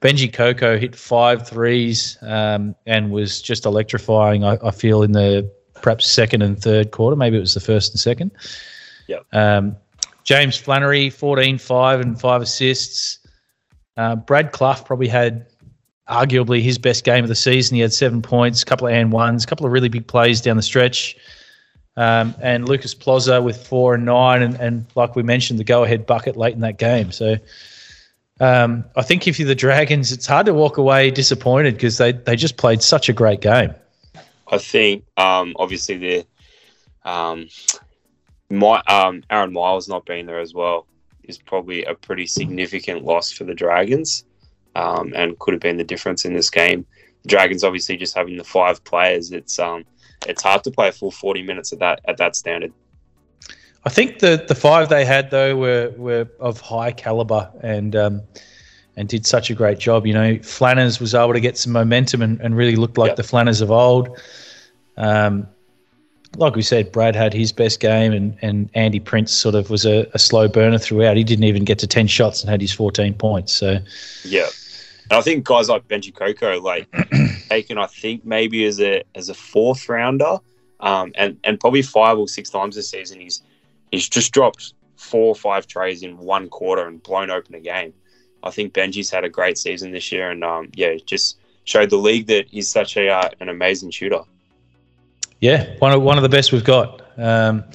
Benji Coco hit five threes um, and was just electrifying. I, I feel in the perhaps second and third quarter. Maybe it was the first and second. Yep. Um, James Flannery, 14, 5 and 5 assists. Uh, Brad Clough probably had arguably his best game of the season. He had seven points, a couple of and ones, a couple of really big plays down the stretch. Um, and Lucas Plaza with four and nine, and, and like we mentioned, the go ahead bucket late in that game. So um, I think if you're the Dragons, it's hard to walk away disappointed because they, they just played such a great game. I think um, obviously the um, my um, Aaron Miles not being there as well is probably a pretty significant loss for the Dragons, um, and could have been the difference in this game. The Dragons obviously just having the five players, it's um, it's hard to play a full forty minutes at that at that standard. I think the the five they had though were were of high caliber and um, and did such a great job. You know, Flanners was able to get some momentum and, and really looked like Yep. the Flanners of old. Um, like we said, Brad had his best game, and, and Andy Prince sort of was a, a slow burner throughout. He didn't even get to ten shots and had his fourteen points. So Yeah, and I think guys like Benji Coco, like <clears throat> taken, I think maybe as a as a fourth rounder, um, and and probably five or six times this season, he's he's just dropped four or five trays in one quarter and blown open a game. I think Benji's had a great season this year, and um, yeah, just showed the league that he's such a uh, an amazing shooter. Yeah, one of one of the best we've got. Um,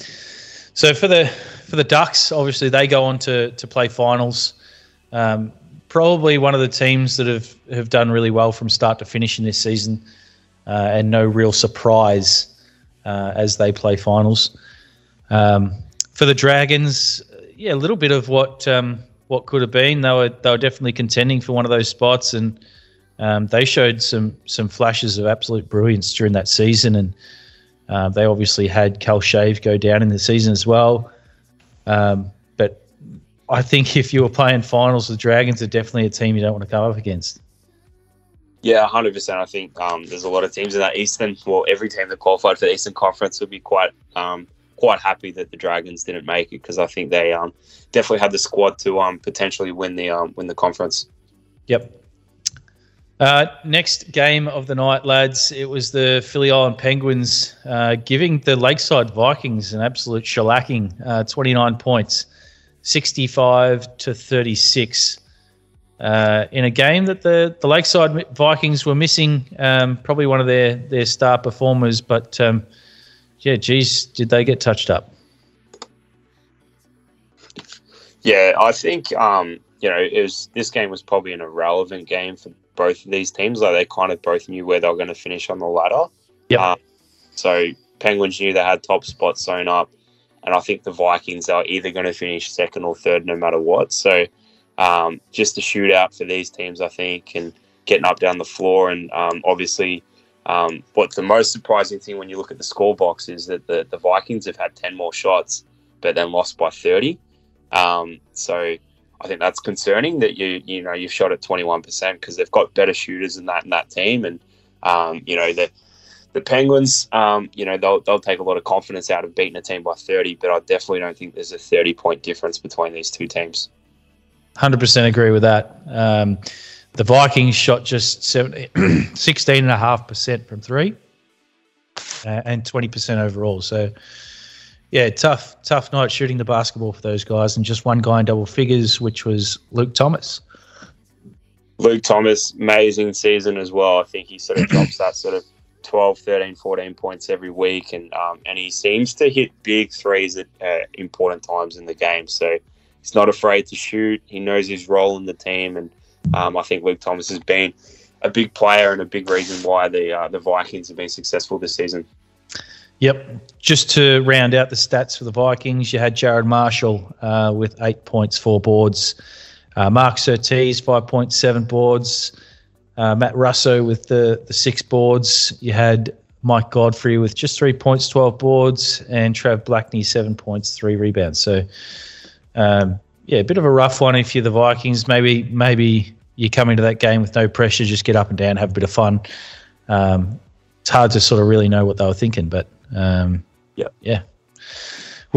so for the for the Ducks, obviously they go on to to play finals. Um, probably one of the teams that have have done really well from start to finish in this season, uh, and no real surprise uh, as they play finals. Um, for the Dragons, yeah, a little bit of what um, what could have been. They were they were definitely contending for one of those spots, and um, they showed some some flashes of absolute brilliance during that season. And um, they obviously had Cal Shave go down in the season as well. Um, I think if you were playing finals, the Dragons are definitely a team you don't want to come up against. Yeah, hundred percent. I think um, there's a lot of teams in that Eastern. Well, every team that qualified for the Eastern Conference would be quite um, quite happy that the Dragons didn't make it because I think they um, definitely had the squad to um, potentially win the um, win the conference. Yep. Uh, next game of the night, lads. It was the Phillip Island Penguins uh, giving the Lakeside Vikings an absolute shellacking, uh, 29 points, 65 to 36. Uh, in a game that the, the Lakeside Vikings were missing um, probably one of their, their star performers, but um, yeah, geez, did they get touched up? Yeah, I think um, you know it was this game was probably an irrelevant game for both of these teams. Like they kind of both knew where they were going to finish on the ladder. Yep. Um, so Penguins knew they had top spots sewn up, and I think the Vikings are either going to finish second or third no matter what. So um, just a shootout for these teams, I think, and getting up down the floor, and um, obviously Um, but the most surprising thing when you look at the score box is that the, the Vikings have had 10 more shots, but then lost by 30. Um, so I think that's concerning that you you know you've shot at 21% because they've got better shooters than that in that team. And, um, you know, the, the Penguins, um, you know, they'll, they'll take a lot of confidence out of beating a team by 30, but I definitely don't think there's a 30 point difference between these two teams. 100% agree with that. Um, the Vikings shot just 16.5% <clears throat> from three uh, and 20% overall. So, yeah, tough, tough night shooting the basketball for those guys. And just one guy in double figures, which was Luke Thomas. Luke Thomas, amazing season as well. I think he sort of <clears throat> drops that sort of 12, 13, 14 points every week. And, um, and he seems to hit big threes at uh, important times in the game. So he's not afraid to shoot. He knows his role in the team. And um, I think Luke Thomas has been a big player and a big reason why the uh, the Vikings have been successful this season. Yep. Just to round out the stats for the Vikings, you had Jared Marshall uh, with eight points, four boards. Uh, Mark Surtees, 5.7 boards. Uh, Matt Russo with the, the six boards. You had Mike Godfrey with just three points, 12 boards. And Trav Blackney, seven points, three rebounds. So, um, yeah, a bit of a rough one if you're the Vikings. Maybe, maybe you come into that game with no pressure, just get up and down, have a bit of fun. Um, it's hard to sort of really know what they were thinking, but um, Yep. yeah.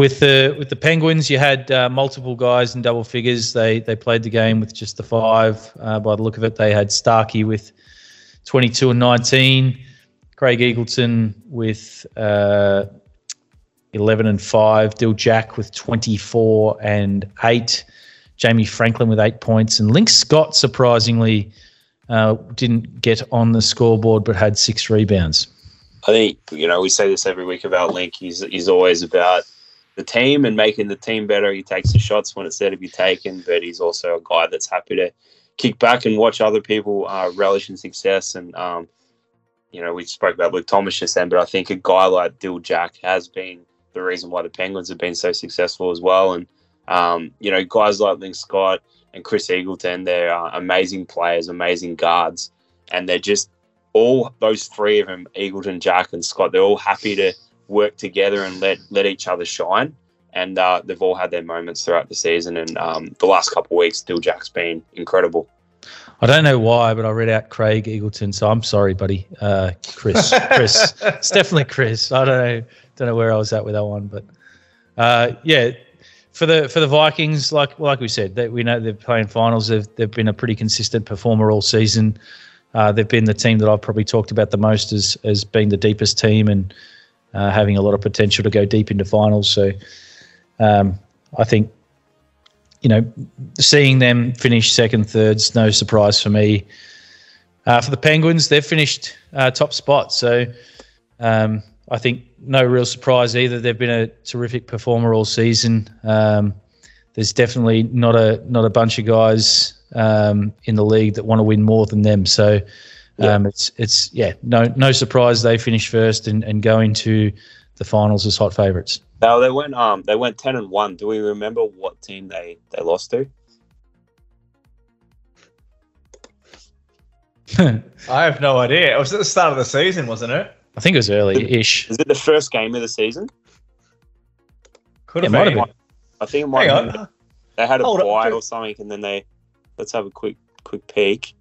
With the with the Penguins, you had uh, multiple guys in double figures. They they played the game with just the five. Uh, by the look of it, they had Starkey with 22 and 19, Craig Eagleton with uh, 11 and five, Dill Jack with 24 and eight, Jamie Franklin with eight points, and Link Scott surprisingly uh, didn't get on the scoreboard but had six rebounds. I think you know we say this every week about Link. He's he's always about the team and making the team better. He takes the shots when it's there to be taken, but he's also a guy that's happy to kick back and watch other people uh, relish in success. And um, you know we spoke about Luke Thomas just then, but I think a guy like Dill Jack has been the reason why the Penguins have been so successful as well. And um, you know guys like Link Scott and Chris Eagleton, they're uh, amazing players, amazing guards, and they're just all those three of them, Eagleton, Jack, and Scott, they're all happy to work together and let let each other shine. And uh, they've all had their moments throughout the season. And um, the last couple of weeks, Dill Jack's been incredible. I don't know why, but I read out Craig Eagleton, so I'm sorry, buddy. Uh, Chris, Chris, <laughs> it's definitely Chris. I don't know, don't know where I was at with that one, but uh, yeah, for the for the Vikings, like like we said, that we know they're playing finals. They've they've been a pretty consistent performer all season. Uh, they've been the team that I've probably talked about the most as as being the deepest team and uh, having a lot of potential to go deep into finals. So um, I think you know seeing them finish second, thirds, no surprise for me. Uh, for the Penguins, they've finished uh, top spot, so um, I think no real surprise either. They've been a terrific performer all season. Um, there's definitely not a not a bunch of guys um, in the league that want to win more than them. So um, it's it's yeah no no surprise they finish first and, and go into the finals as hot favourites. Now they went um they went ten and one. Do we remember what team they they lost to? <laughs> I have no idea. It was at the start of the season, wasn't it? I think it was early-ish. Is it the first game of the season? Could have might been. have been. I think it might Hang have been. on. They had a Hold up. bye or something, and then they let's have a quick quick peek.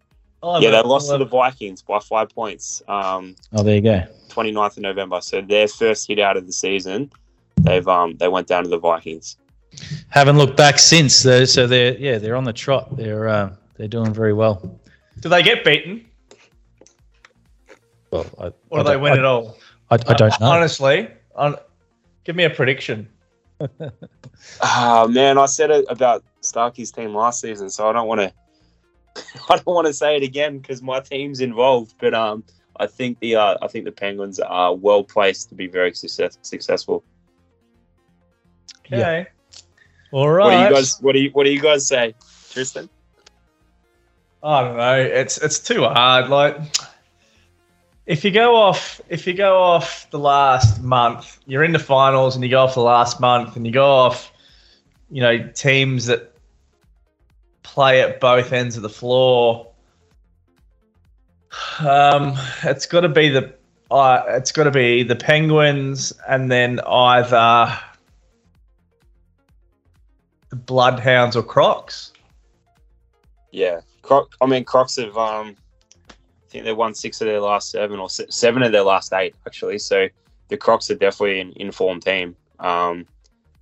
I'll Yeah, a- they lost to the Vikings by five points. Um, Oh, there you go. 29th of November. So their first hit out of the season, they've um they went down to the Vikings. Haven't looked back since. Though, so they're yeah they're on the trot. They're uh, they're doing very well. Do they get beaten, Well, I, or I do they don't- win I, it all? I, I don't know. Honestly, on, give me a prediction. <laughs> Ah man, I said it about Starkey's team last season, so I don't want to. <laughs> I don't want to say it again because my team's involved. But um, I think the uh, I think the Penguins are well placed to be very success- successful. Okay. All right. What do you guys? What do you What do you guys say, Tristan? I don't know. It's it's too hard. Like if you go off if you go off the last month, you're in the finals and you go off the last month and you go off, you know, teams that play at both ends of the floor. Um, it's got to be the uh, it's got to be the Penguins and then either the Bloodhounds or Crocs. Yeah, Croc. I mean, Crocs have. Um, I think they won six of their last seven, or se- seven of their last eight, actually. So the Crocs are definitely an informed team. Um,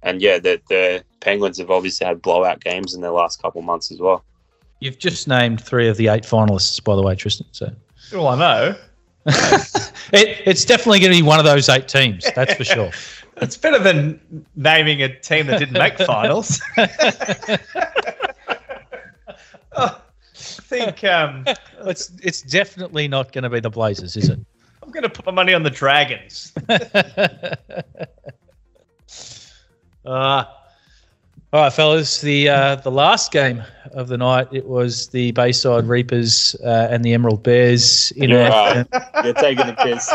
and yeah, the the Penguins have obviously had blowout games in their last couple of months as well. You've just named three of the eight finalists, by the way, Tristan. So Well, I know. <laughs> it, it's definitely going to be one of those eight teams. That's for sure. <laughs> It's better than naming a team that didn't make finals. Oh, <laughs> I think um, It's it's definitely not going to be the Blazers, is it? I'm going to put my money on the Dragons. Uh, all right, fellas. The uh, the last game of the night it was the Bayside Reapers uh, and the Emerald Bears. In You're, our, <laughs> uh, you're taking the piss.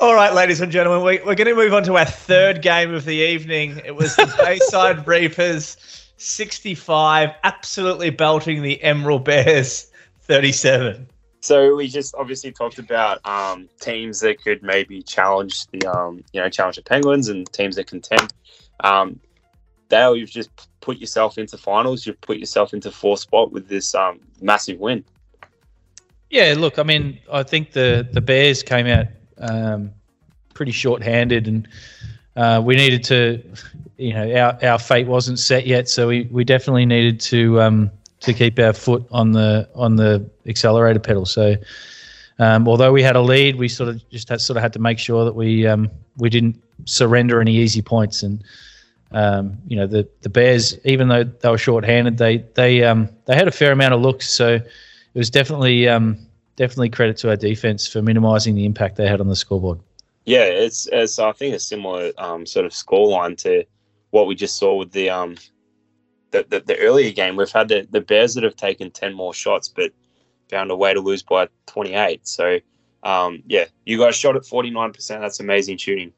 All right, ladies and gentlemen, we, we're going to move on to our third game of the evening. It was the <laughs> Bayside Reapers 65, absolutely belting the Emerald Bears 37. So we just obviously talked about um, teams that could maybe challenge the um, you know challenge the Penguins and teams that contend. Um, Dale, you've just put yourself into finals. You've put yourself into fourth spot with this um, massive win. yeah, look, I mean, I think the the Bears came out um, pretty short-handed, and uh, we needed to, you know, our, our fate wasn't set yet, so we, we definitely needed to um, to keep our foot on the on the accelerator pedal. So, um, although we had a lead, we sort of just had, sort of had to make sure that we um, we didn't surrender any easy points. And um, you know, the the Bears, even though they were short-handed, they they um, they had a fair amount of looks. So it was definitely um, definitely credit to our defense for minimising the impact they had on the scoreboard. Yeah, it's, it's I think a similar um, sort of scoreline to what we just saw with the the, the, the earlier game. We've had the, the Bears that have taken ten more shots, but found a way to lose by twenty eight. So um, yeah, you guys shot at forty nine percent. That's amazing shooting.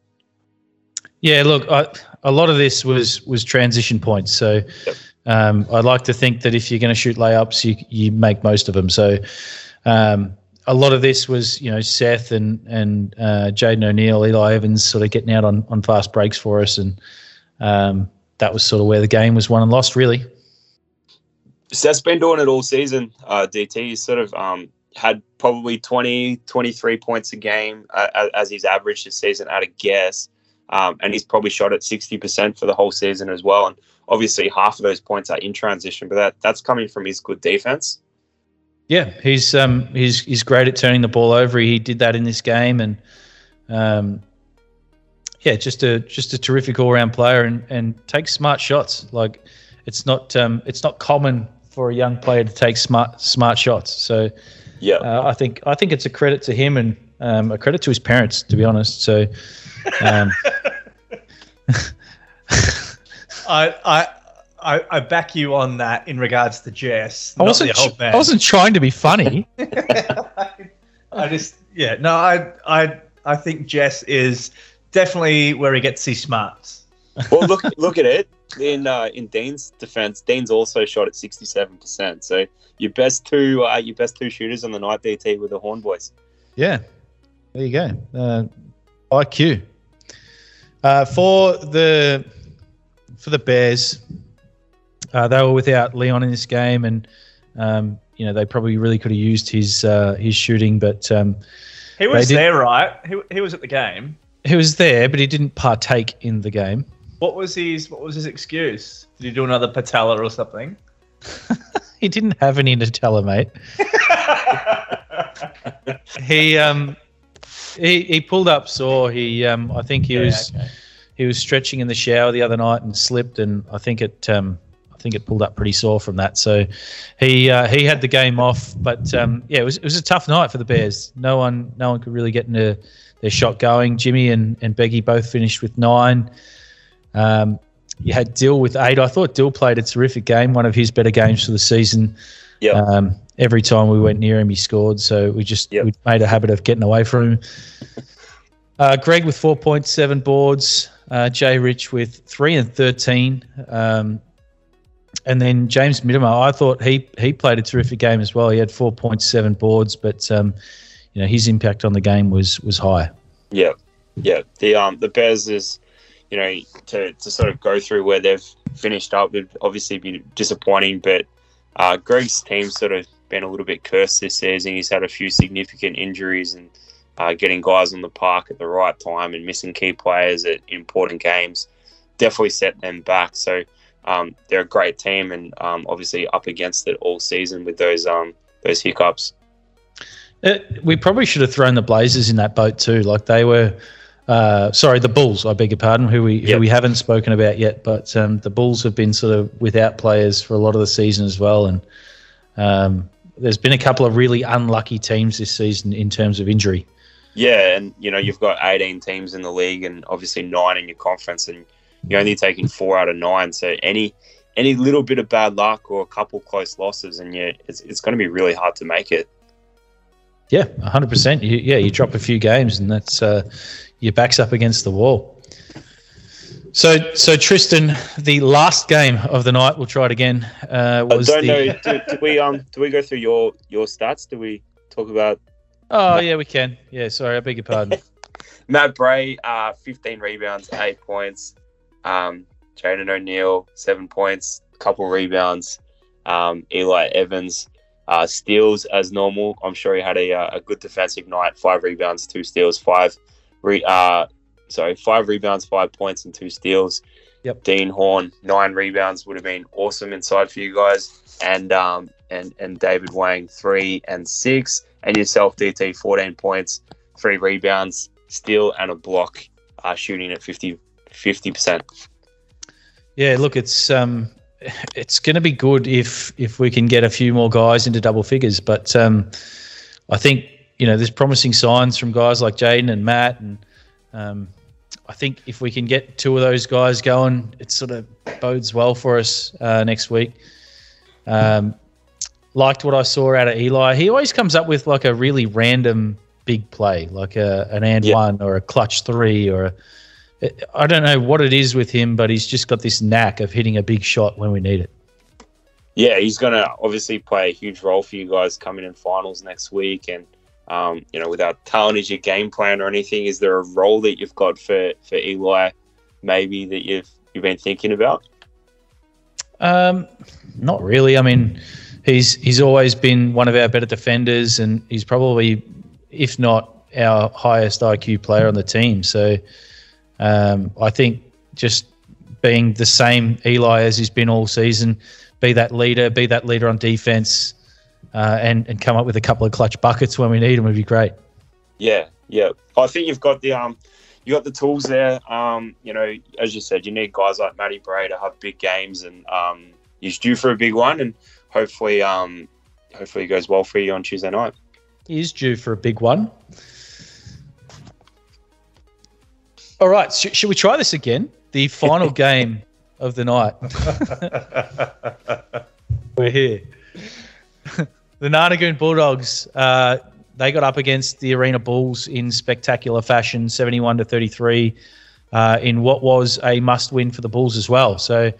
Yeah, look, I, a lot of this was was transition points. So um, I'd like to think that if you're going to shoot layups, you you make most of them. So um, a lot of this was you know Seth and and uh, Jaden O'Neill, Eli Evans, sort of getting out on on fast breaks for us, and um, that was sort of where the game was won and lost, really. Seth's been doing it all season. Uh, DT he's sort of um, had probably 20, 23 points a game uh, as his average this season at a guess. Um, and he's probably shot at 60% for the whole season as well. And obviously, half of those points are in transition, but that, that's coming from his good defense. Yeah, he's um he's he's great at turning the ball over. He did that in this game, and um, yeah, just a just a terrific all round player, and and takes smart shots. Like it's not um it's not common for a young player to take smart smart shots. So Yeah. uh, I think I think it's a credit to him and um, a credit to his parents, to be honest. So um, <laughs> <laughs> I, I, I, I back you on that in regards to Jess. I wasn't the old man. I wasn't trying to be funny. <laughs> I just yeah no I I I think Jess is definitely where he gets his smarts. <laughs> well, look look at it. In uh, in Dean's defense, Dean's also shot at 67%. So your best two uh, your best two shooters on the night DT were the Horn Boys. Yeah, there you go. Uh, IQ uh, for the for the Bears. Uh, they were without Leon in this game, and um, you know they probably really could have used his uh, his shooting, but um, He was there, right? He, he was at the game. He was there, but he didn't partake in the game. What was his What was his excuse? Did he do another patella or something? <laughs> He didn't have any Nutella, mate. <laughs> he um he, he pulled up sore. He um I think he Yeah, was okay. he was stretching in the shower the other night and slipped, and I think it um, I think it pulled up pretty sore from that. So he uh, he had the game off, but um, yeah, it was it was a tough night for the Bears. No one no one could really get into their shot going. Jimmy and and Beggy both finished with nine. Um, you had Dill with eight. I thought Dill played a terrific game, one of his better games for the season. Yeah. Um, every time we went near him, he scored. So we just Yep. we made a habit of getting away from him. Uh, Greg with 4.7 boards. Uh, Jay Rich with 3 and 13. Um, and then James Middlemer, I thought he he played a terrific game as well. He had 4.7 boards, but um, you know his impact on the game was was high. Yeah, yeah. The um the Bears is, you know, to, to sort of go through where they've finished up would obviously be disappointing, but uh, Greg's team sort of been a little bit cursed this season. He's had a few significant injuries and uh, getting guys on the park at the right time and missing key players at important games definitely set them back. So um, they're a great team and um, obviously up against it all season with those um, those hiccups. Uh, we probably should have thrown the Blazers in that boat too. Like they were, uh, sorry, the Bulls. I beg your pardon, who we Yep. who we haven't spoken about yet. But um, the Bulls have been sort of without players for a lot of the season as well, and um, there's been a couple of really unlucky teams this season in terms of injury. Yeah, and you know you've got 18 teams in the league, and obviously nine in your conference, and you're only taking four out of nine. So any any little bit of bad luck or a couple close losses, and you it's, it's going to be really hard to make it. Yeah, 100%. You, yeah, you drop a few games and that's uh, your back's up against the wall. So, so Tristan, the last game of the night, we'll try it again. Uh, I was don't the, know. <laughs> Do, do we um do we go through your your stats? Do we talk about Oh, yeah, we can. Yeah, sorry, I beg your pardon. <laughs> Matt Bray? Uh, 15 rebounds, eight points. Um, Jaden O'Neill, seven points, couple rebounds. Um, Eli Evans, uh, steals as normal. I'm sure he had a, uh, a good defensive night. Five rebounds, two steals, five. Re- uh, sorry, five rebounds, five points, and two steals. Yep. Dean Horn, nine rebounds would have been awesome inside for you guys, and um, and and David Wang, three and six, and yourself, DT, 14 points, three rebounds, steal, and a block, uh, shooting at 50 percent. Yeah, look, it's um, it's going to be good if if we can get a few more guys into double figures. But um, I think you know there's promising signs from guys like Jaden and Matt, and um, I think if we can get two of those guys going, it sort of bodes well for us uh, next week. Um, liked what I saw out of Eli. He always comes up with like a really random big play, like a an and Yeah. one or a clutch three or a I don't know what it is with him, but he's just got this knack of hitting a big shot when we need it. Yeah, he's going to obviously play a huge role for you guys coming in finals next week. And, um, you know, without talent as your game plan or anything, is there a role that you've got for, for Eli maybe that you've you've been thinking about? Um, not really. I mean, he's he's always been one of our better defenders, and he's probably, if not our highest IQ player on the team. So, um, I think just being the same Eli as he's been all season, be that leader, be that leader on defense, uh, and and come up with a couple of clutch buckets when we need them would be great. Yeah, yeah. I think you've got the um, you got the tools there. Um, you know, as you said, you need guys like Matty Bray to have big games, and um, he's due for a big one, and hopefully, um, hopefully it goes well for you on Tuesday night. He is due for a big one. All right, sh- should we try this again? The final <laughs> game of the night. <laughs> We're here. <laughs> the Nar Nar Goon Bulldogs. Uh, they got up against the Arena Bulls in spectacular fashion, seventy-one to thirty-three, uh, in what was a must-win for the Bulls as well. So,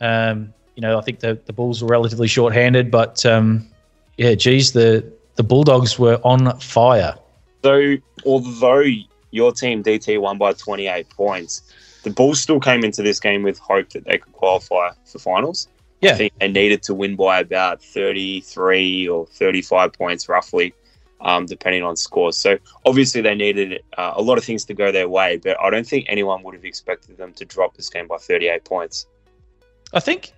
um, you know, I think the the Bulls were relatively short-handed, but um, yeah, geez, the the Bulldogs were on fire. So, although your team DT won by 28 points, the Bulls still came into this game with hope that they could qualify for finals. I Yeah, think they needed to win by about 33 or 35 points, roughly, um, depending on scores. So, obviously, they needed uh, a lot of things to go their way, but I don't think anyone would have expected them to drop this game by 38 points. I think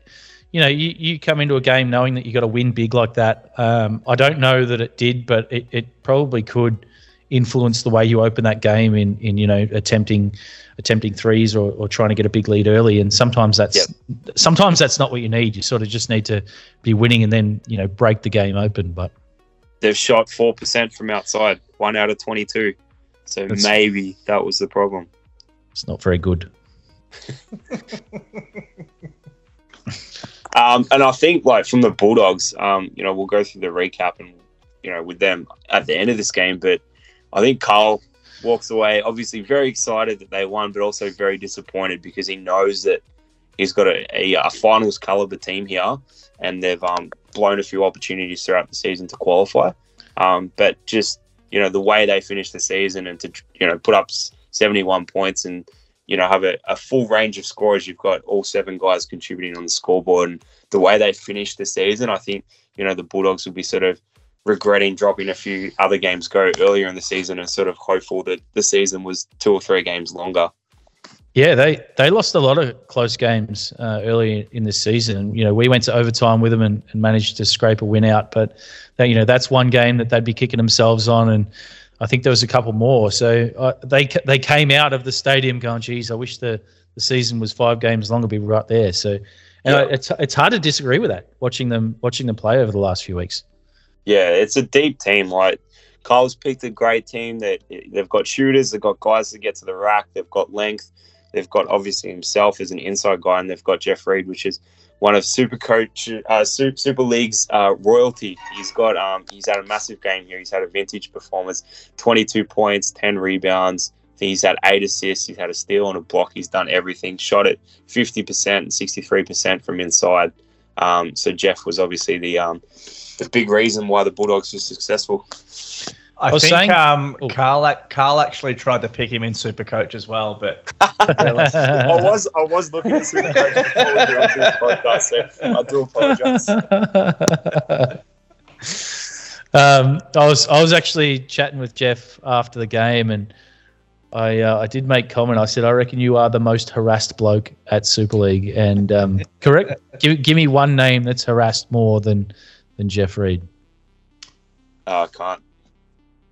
you know you, you come into a game knowing that you got to win big like that. Um, I don't know that it did, but it, it probably could influence the way you open that game in in you know attempting attempting threes or, or trying to get a big lead early. And sometimes that's sometimes that's not what you need. You sort of just need to be winning and then you know break the game open. But They've shot 4% from outside, one out of 22. So, That's- maybe that was the problem. it's not very good. <laughs> Um, and I think like from the Bulldogs, um, you know, we'll go through the recap and you know with them at the end of this game. But I think Carl walks away obviously very excited that they won, but also very disappointed because he knows that he's got a, a, a finals caliber team here, and they've um, blown a few opportunities throughout the season to qualify. Um, but just you know the way they finished the season and to you know put up 71 points and you know have a, a full range of scorers. You've got all seven guys contributing on the scoreboard, and the way they finished the season, I think you know the Bulldogs will be sort of regretting dropping a few other games go earlier in the season and sort of hopeful that the season was two or three games longer. Yeah, they they lost a lot of close games uh, early in the season. You know, we went to overtime with them and, and managed to scrape a win out, but that, you know that's one game that they'd be kicking themselves on, and I think there was a couple more. So uh, they they came out of the stadium going, "Geez, I wish the, the season was five games longer." Be right there. So, and yeah. I, it's it's hard to disagree with that. Watching them watching them play over the last few weeks. Yeah, it's a deep team. Like Kyle's picked a great team. That they've got shooters, they've got guys that get to the rack, they've got length, they've got obviously himself as an inside guy, and they've got Jeff Reed, which is one of Super Coach uh, Super League's uh, royalty. He's got um, he's had a massive game here. He's had a vintage performance, 22 points, 10 rebounds. He's had eight assists. He's had a steal and a block. He's done everything. Shot it 50% and 63% from inside. Um, so Jeff was obviously the um, the big reason why the Bulldogs were successful. I, I think saying, um, oh. Carl, Carl actually tried to pick him in Super Coach as well, but <laughs> <laughs> I was I was looking at Super Coach before we got onto this podcast, so I do apologise. <laughs> um, I was I was actually chatting with Jeff after the game, and I uh, I did make comment. I said I reckon you are the most harassed bloke at Super League, and um, correct. give give me one name that's harassed more than than Jeff Reed. I can't.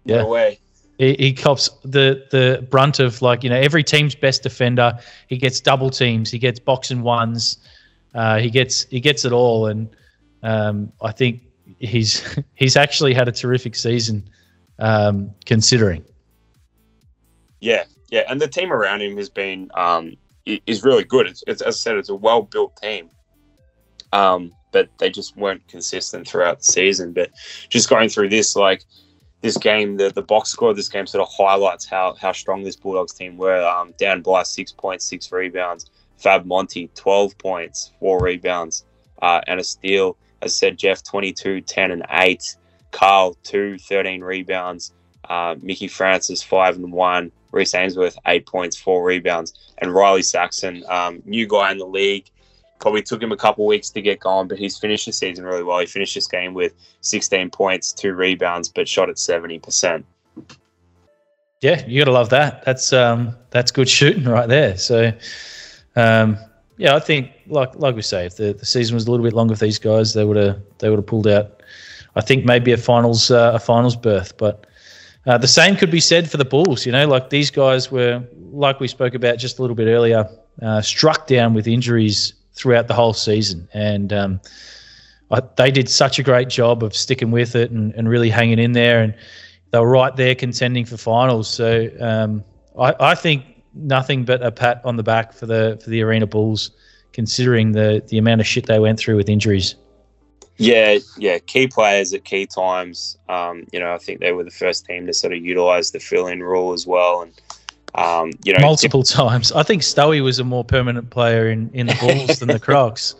Yeah. No way. He, he cops the the brunt of like you know every team's best defender. He gets double teams. He gets box and ones. Uh, he gets he gets it all, and um, I think he's <laughs> he's actually had a terrific season, um, considering. Yeah, yeah, and the team around him has been um, is really good. It's, it's as I said, it's a well built team. Um, but they just weren't consistent throughout the season. But just going through this, like this game, the, the box score of this game sort of highlights how how strong this Bulldogs team were. Um, down by six points, six rebounds. Fab Monty, 12 points, four rebounds, uh, and a steal. As said, Jeff, 22, 10, and 8. Carl, 2, 13 rebounds. Uh, Mickey Francis, 5 and 1. Reese Ainsworth, 8 points, 4 rebounds. And Riley Saxon, um, new guy in the league, Probably took him a couple weeks to get going, but he's finished the season really well. He finished this game with 16 points, two rebounds, but shot at 70%. Yeah, you got to love that. That's um, that's good shooting right there. So, um, yeah, I think like like we say, if the, the season was a little bit longer for these guys, they would have they would have pulled out. I think maybe a finals uh, a finals berth, but uh, the same could be said for the Bulls. You know, like these guys were, like we spoke about just a little bit earlier, uh, struck down with injuries throughout the whole season. And um, I, they did such a great job of sticking with it and, and really hanging in there. And they were right there contending for finals. So um, I, I think nothing but a pat on the back for the for the Arena Bulls, considering the the amount of shit they went through with injuries. Yeah, yeah, key players at key times. Um, you know, I think they were the first team to sort of utilize the fill-in rule as well, and um, you know, multiple times. I think Stoey was a more permanent player in, in the Bulls than the <laughs> Crocs.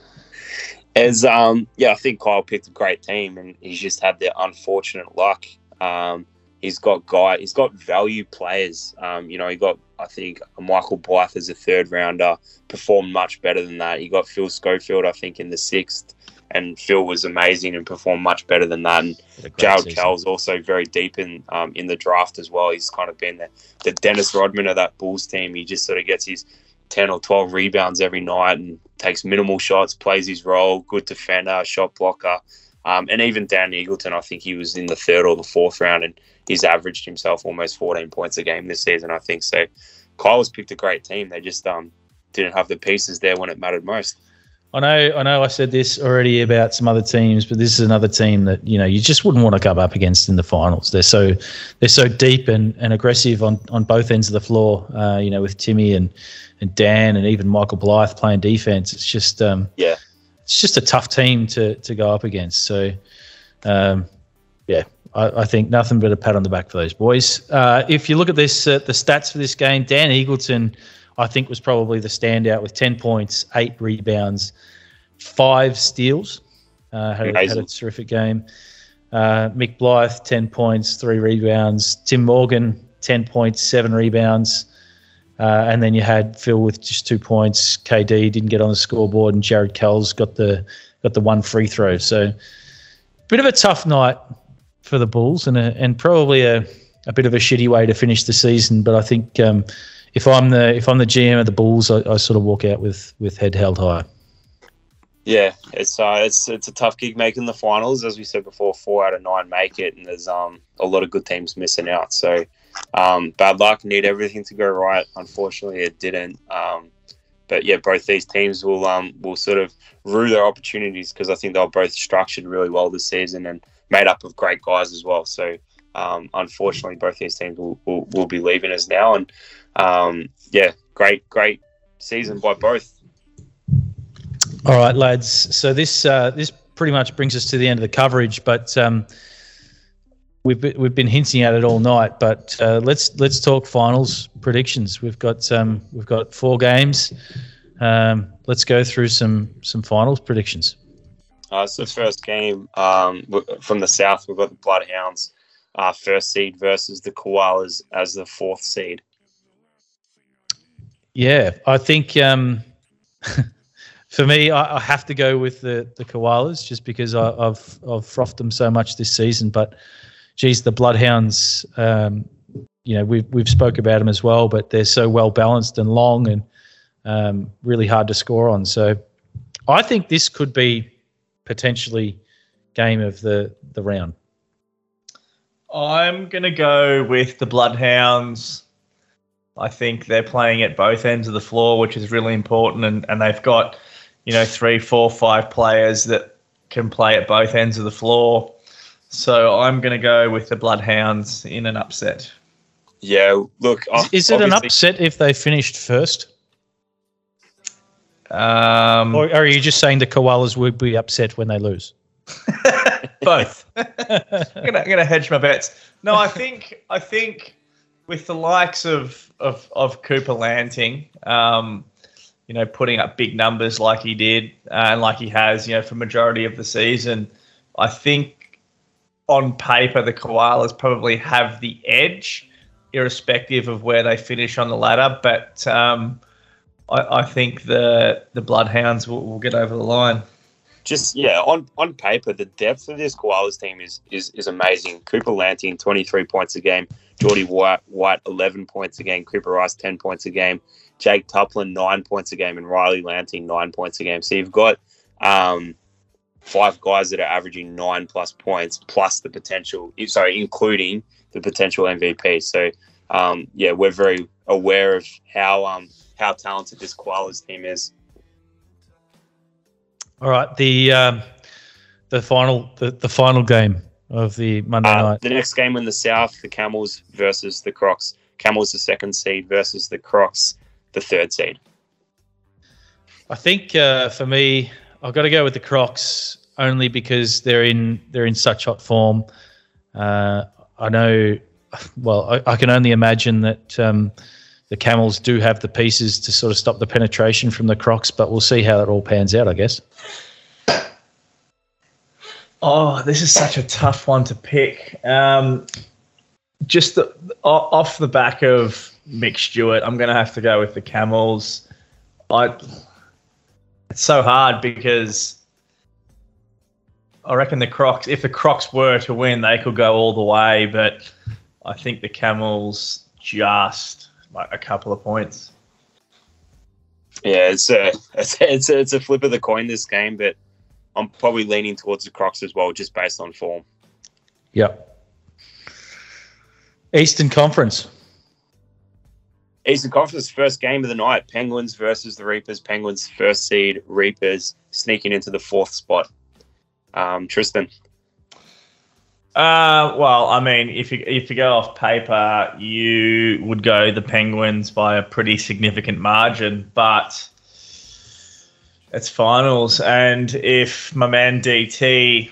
As um, yeah, I think Kyle picked a great team, and he's just had the unfortunate luck. Um, he's got guy, he's got value players. Um, you know, he got I think Michael Blythe as a third rounder performed much better than that. He got Phil Schofield, I think, in the sixth and Phil was amazing and performed much better than that. And Gerald Kell's also very deep in um, in the draft as well. He's kind of been the, the Dennis Rodman of that Bulls team. He just sort of gets his 10 or 12 rebounds every night and takes minimal shots, plays his role, good defender, shot blocker. Um, and even Dan Eagleton, I think he was in the third or the fourth round and he's averaged himself almost 14 points a game this season, I think. So Kyle has picked a great team. They just um, didn't have the pieces there when it mattered most. I know, I know. I said this already about some other teams, but this is another team that you know you just wouldn't want to come up against in the finals. They're so they're so deep and, and aggressive on, on both ends of the floor. Uh, you know, with Timmy and, and Dan and even Michael Blythe playing defense. It's just um, yeah, it's just a tough team to to go up against. So um, yeah, I, I, think nothing but a pat on the back for those boys. Uh, if you look at this, uh, the stats for this game, Dan Eagleton I think was probably the standout with 10 points, eight rebounds, five steals. Uh, had, a, had a terrific game. Uh, Mick Blythe, 10 points, three rebounds. Tim Morgan, 10 points, seven rebounds. Uh, and then you had Phil with just two points. KD didn't get on the scoreboard, and Jared Kells got the got the one free throw. So, bit of a tough night for the Bulls, and a, and probably a, a bit of a shitty way to finish the season. But I think um, if I'm the if I'm the GM of the Bulls, I, I sort of walk out with with head held high. Yeah, it's uh, it's it's a tough gig making the finals. As we said before, four out of nine make it, and there's um a lot of good teams missing out. So, um, bad luck. Need everything to go right. Unfortunately, it didn't. Um, but yeah, both these teams will um will sort of rue their opportunities because I think they were both structured really well this season and made up of great guys as well. So, um, unfortunately, both these teams will, will, will be leaving us now. And um, yeah, great great season by both. All right, lads. So this uh, this pretty much brings us to the end of the coverage, but um, we've be- we've been hinting at it all night. But uh, let's let's talk finals predictions. We've got um, we've got four games. Um, let's go through some some finals predictions. Uh, the first game um, from the south. We've got the Bloodhounds, uh, first seed versus the Koalas as the fourth seed. Yeah, I think um, <laughs> for me, I, I have to go with the the koalas just because I, I've I've frothed them so much this season. But geez, the bloodhounds, um, you know, we've we've spoke about them as well, but they're so well balanced and long and um, really hard to score on. So I think this could be potentially game of the the round. I'm to go with the Bloodhounds. I think they're playing at both ends of the floor, which is really important. And, and they've got, you know, three, four, five players that can play at both ends of the floor. So I'm going to go with the Bloodhounds in an upset. Yeah, look, Is, is it an upset if they finished first, Um, or are you just saying the koalas would be upset when they lose? <laughs> both. <laughs> <laughs> I'm gonna, I'm gonna hedge my bets. No, I think I think with the likes of of, of Cooper Lanting, um, you know, putting up big numbers like he did uh, and like he has, you know, for majority of the season, I think on paper the Koalas probably have the edge, irrespective of where they finish on the ladder. But um, I, I think the the Bloodhounds will, will get over the line. just yeah, on on paper, the depth of this Koalas team is is, is amazing. Cooper Lanting, twenty three points a game. Geordie White, White, eleven points a game. Cooper Rice, ten points a game. Jake Tuplin, nine points a game, and Riley Lanting, nine points a game. So you've got um, five guys that are averaging nine plus points, plus the potential. Sorry, including the potential MVP. So um, yeah, we're very aware of how um, how talented this Koalas team is. All right, the um, the final the, the final game of the Monday Uh, night. the next game in the South, the Camels versus the Crocs. Camels the second seed versus the Crocs, the third seed. I think uh, for me, I've got to go with the Crocs only because they're in they're in such hot form. Uh, I know, well, I, I can only imagine that um, the Camels do have the pieces to sort of stop the penetration from the Crocs, but we'll see how it all pans out. I guess. Oh, this is such a tough one to pick. Um, just the, off the back of Mick Stewart, I'm going to have to go with the Camels. I, it's so hard because I reckon the Crocs, if the Crocs were to win, they could go all the way, but I think the Camels just like a couple of points. Yeah, it's a <laughs> it's a, it's a, it's a flip of the coin this game, but I'm probably leaning towards the Crocs as well, just based on form. Yep. Eastern Conference. Eastern Conference first game of the night: Penguins versus the Reapers. Penguins first seed, Reapers sneaking into the fourth spot. Um, Tristan, Uh, well, I mean, if you if you go off paper, you would go the Penguins by a pretty significant margin, but it's finals, and if my man DT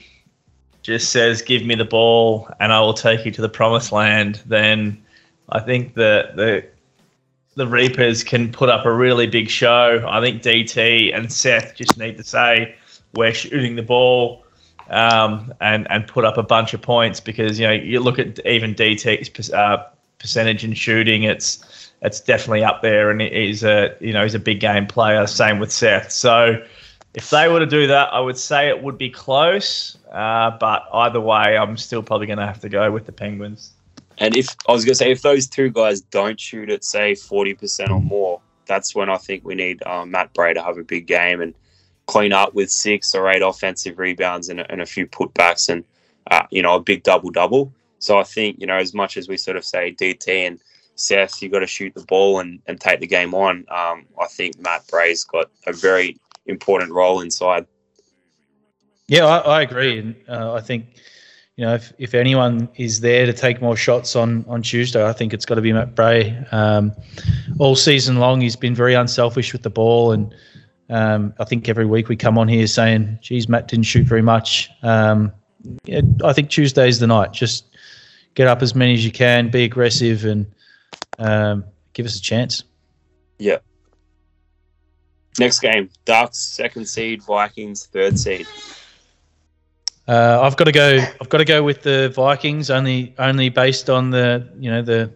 just says, "Give me the ball, and I will take you to the promised land," then I think that the the Reapers can put up a really big show. I think DT and Seth just need to say we're shooting the ball um, and and put up a bunch of points because you know you look at even DT's uh, percentage in shooting, it's it's definitely up there, and he's a you know he's a big game player. Same with Seth. So if they were to do that, I would say it would be close. Uh, but either way, I'm still probably going to have to go with the Penguins. And if I was going to say, if those two guys don't shoot at say forty percent or more, that's when I think we need um, Matt Bray to have a big game and clean up with six or eight offensive rebounds and, and a few putbacks and uh, you know a big double double. So I think you know as much as we sort of say DT and Seth, you've got to shoot the ball and, and take the game on. Um, I think Matt Bray's got a very important role inside. Yeah, I, I agree, and uh, I think you know if, if anyone is there to take more shots on on Tuesday, I think it's got to be Matt Bray. Um, all season long, he's been very unselfish with the ball, and um, I think every week we come on here saying, "Geez, Matt didn't shoot very much." Um, yeah, I think Tuesday's the night. Just get up as many as you can, be aggressive, and um, give us a chance. Yeah. Next game, Ducks second seed, Vikings third seed. Uh, I've got to go. I've got to go with the Vikings only only based on the you know the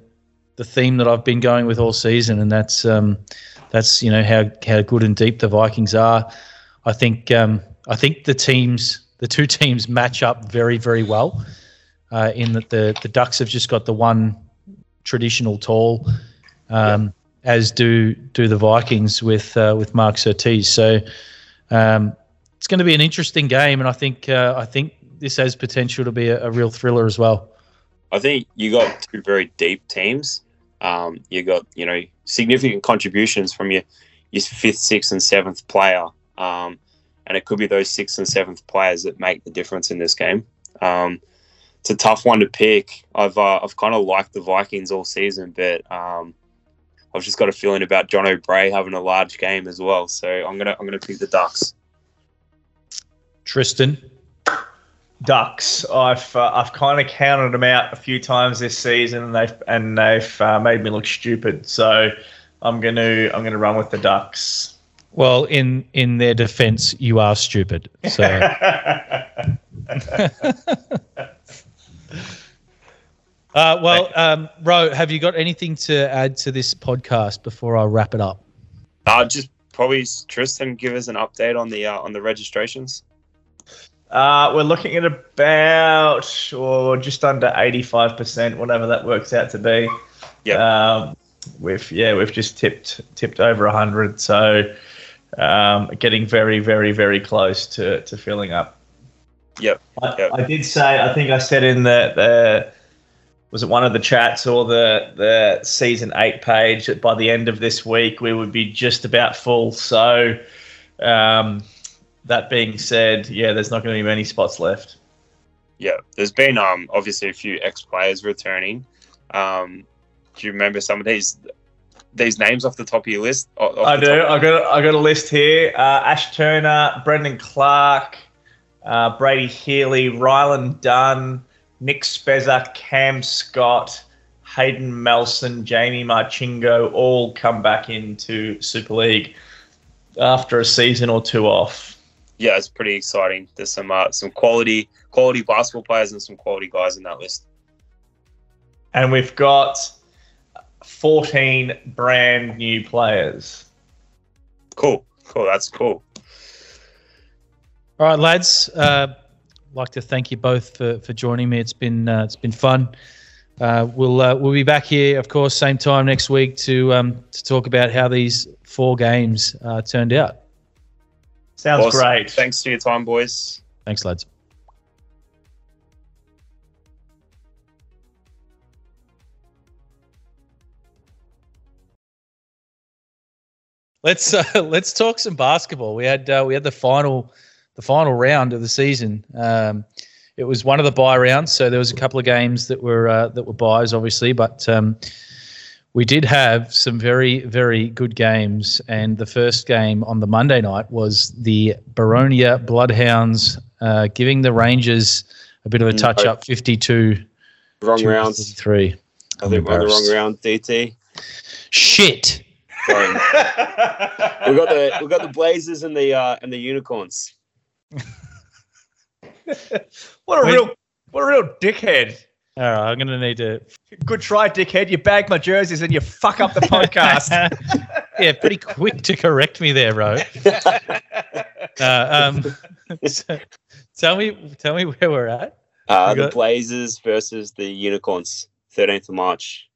the theme that I've been going with all season, and that's um, that's you know how how good and deep the Vikings are. I think um, I think the teams the two <laughs> teams match up very very well. Uh, in that the the Ducks have just got the one traditional tall, um, as do do the Vikings with uh, with Mark Surtees. So. Um, it's going to be an interesting game, and I think uh, I think this has potential to be a, a, real thriller as well. I think you got two very deep teams. Um, you got you know significant contributions from your your fifth, sixth, and seventh player, um, and it could be those sixth and seventh players that make the difference in this game. Um, it's a tough one to pick. I've uh, I've kind of liked the Vikings all season, but um, I've just got a feeling about John O'Brien having a large game as well. So I'm gonna I'm gonna pick the Ducks. Tristan. Ducks. I've uh, I've kind of counted them out a few times this season, and they've and they've uh, made me look stupid. So I'm gonna I'm gonna run with the Ducks. Well, in in their defence, you are stupid. So. <laughs> <laughs> uh, well, um, Ro, have you got anything to add to this podcast before I wrap it up? Uh, just probably Tristan give us an update on the uh, on the registrations. Uh, we're looking at about or just under eighty-five percent, whatever that works out to be. Yeah. Um, we've yeah we've just tipped tipped over hundred, so um, getting very very very close to to filling up. Yep. I. I did say I think I said in the the was it one of the chats or the the season eight page that by the end of this week we would be just about full. So. Um, that being said, yeah, there's not going to be many spots left. Yeah, there's been um obviously a few ex players returning. Um, do you remember some of these these names off the top of your list? I do. I got I got a list here. Uh, Ash Turner, Brendan Clark, uh, Brady Healy, Rylan Dunn, Nick Spezza, Cam Scott, Hayden Melson, Jamie Marchingo, all come back into Super League after a season or two off yeah, it's pretty exciting. There's some uh, some quality quality basketball players and some quality guys in that list. And we've got 14 brand new players. Cool, cool. That's cool. All right, lads. Uh, like to thank you both for, for joining me. It's been uh, it's been fun. Uh, we'll uh, we'll be back here, of course, same time next week to um, to talk about how these four games uh, turned out. Sounds awesome. great. Thanks for your time, boys. Thanks, lads. Let's uh, <laughs> let's talk some basketball. We had uh, we had the final the final round of the season. Um, it was one of the buy rounds, so there was a couple of games that were uh, that were buys, obviously, but um, we did have some very, very good games. And the first game on the Monday night was the Boronia Bloodhounds uh, giving the Rangers a bit of a mm, touch up 52. Wrong round. Three. I think we're on the wrong round, DT. Shit. <laughs> We got the we got the Blazers and the uh, and the Unicorns. <laughs> what a Wait. real what a real dickhead. All right, I'm gonna need to. Good try, dickhead. You bag my jerseys and you fuck up the <laughs> podcast. <laughs> yeah, pretty quick to correct me there, bro. Uh, um, so, tell me, tell me where we're at. Uh, We the got- Blazers versus the Unicorns, thirteenth of March.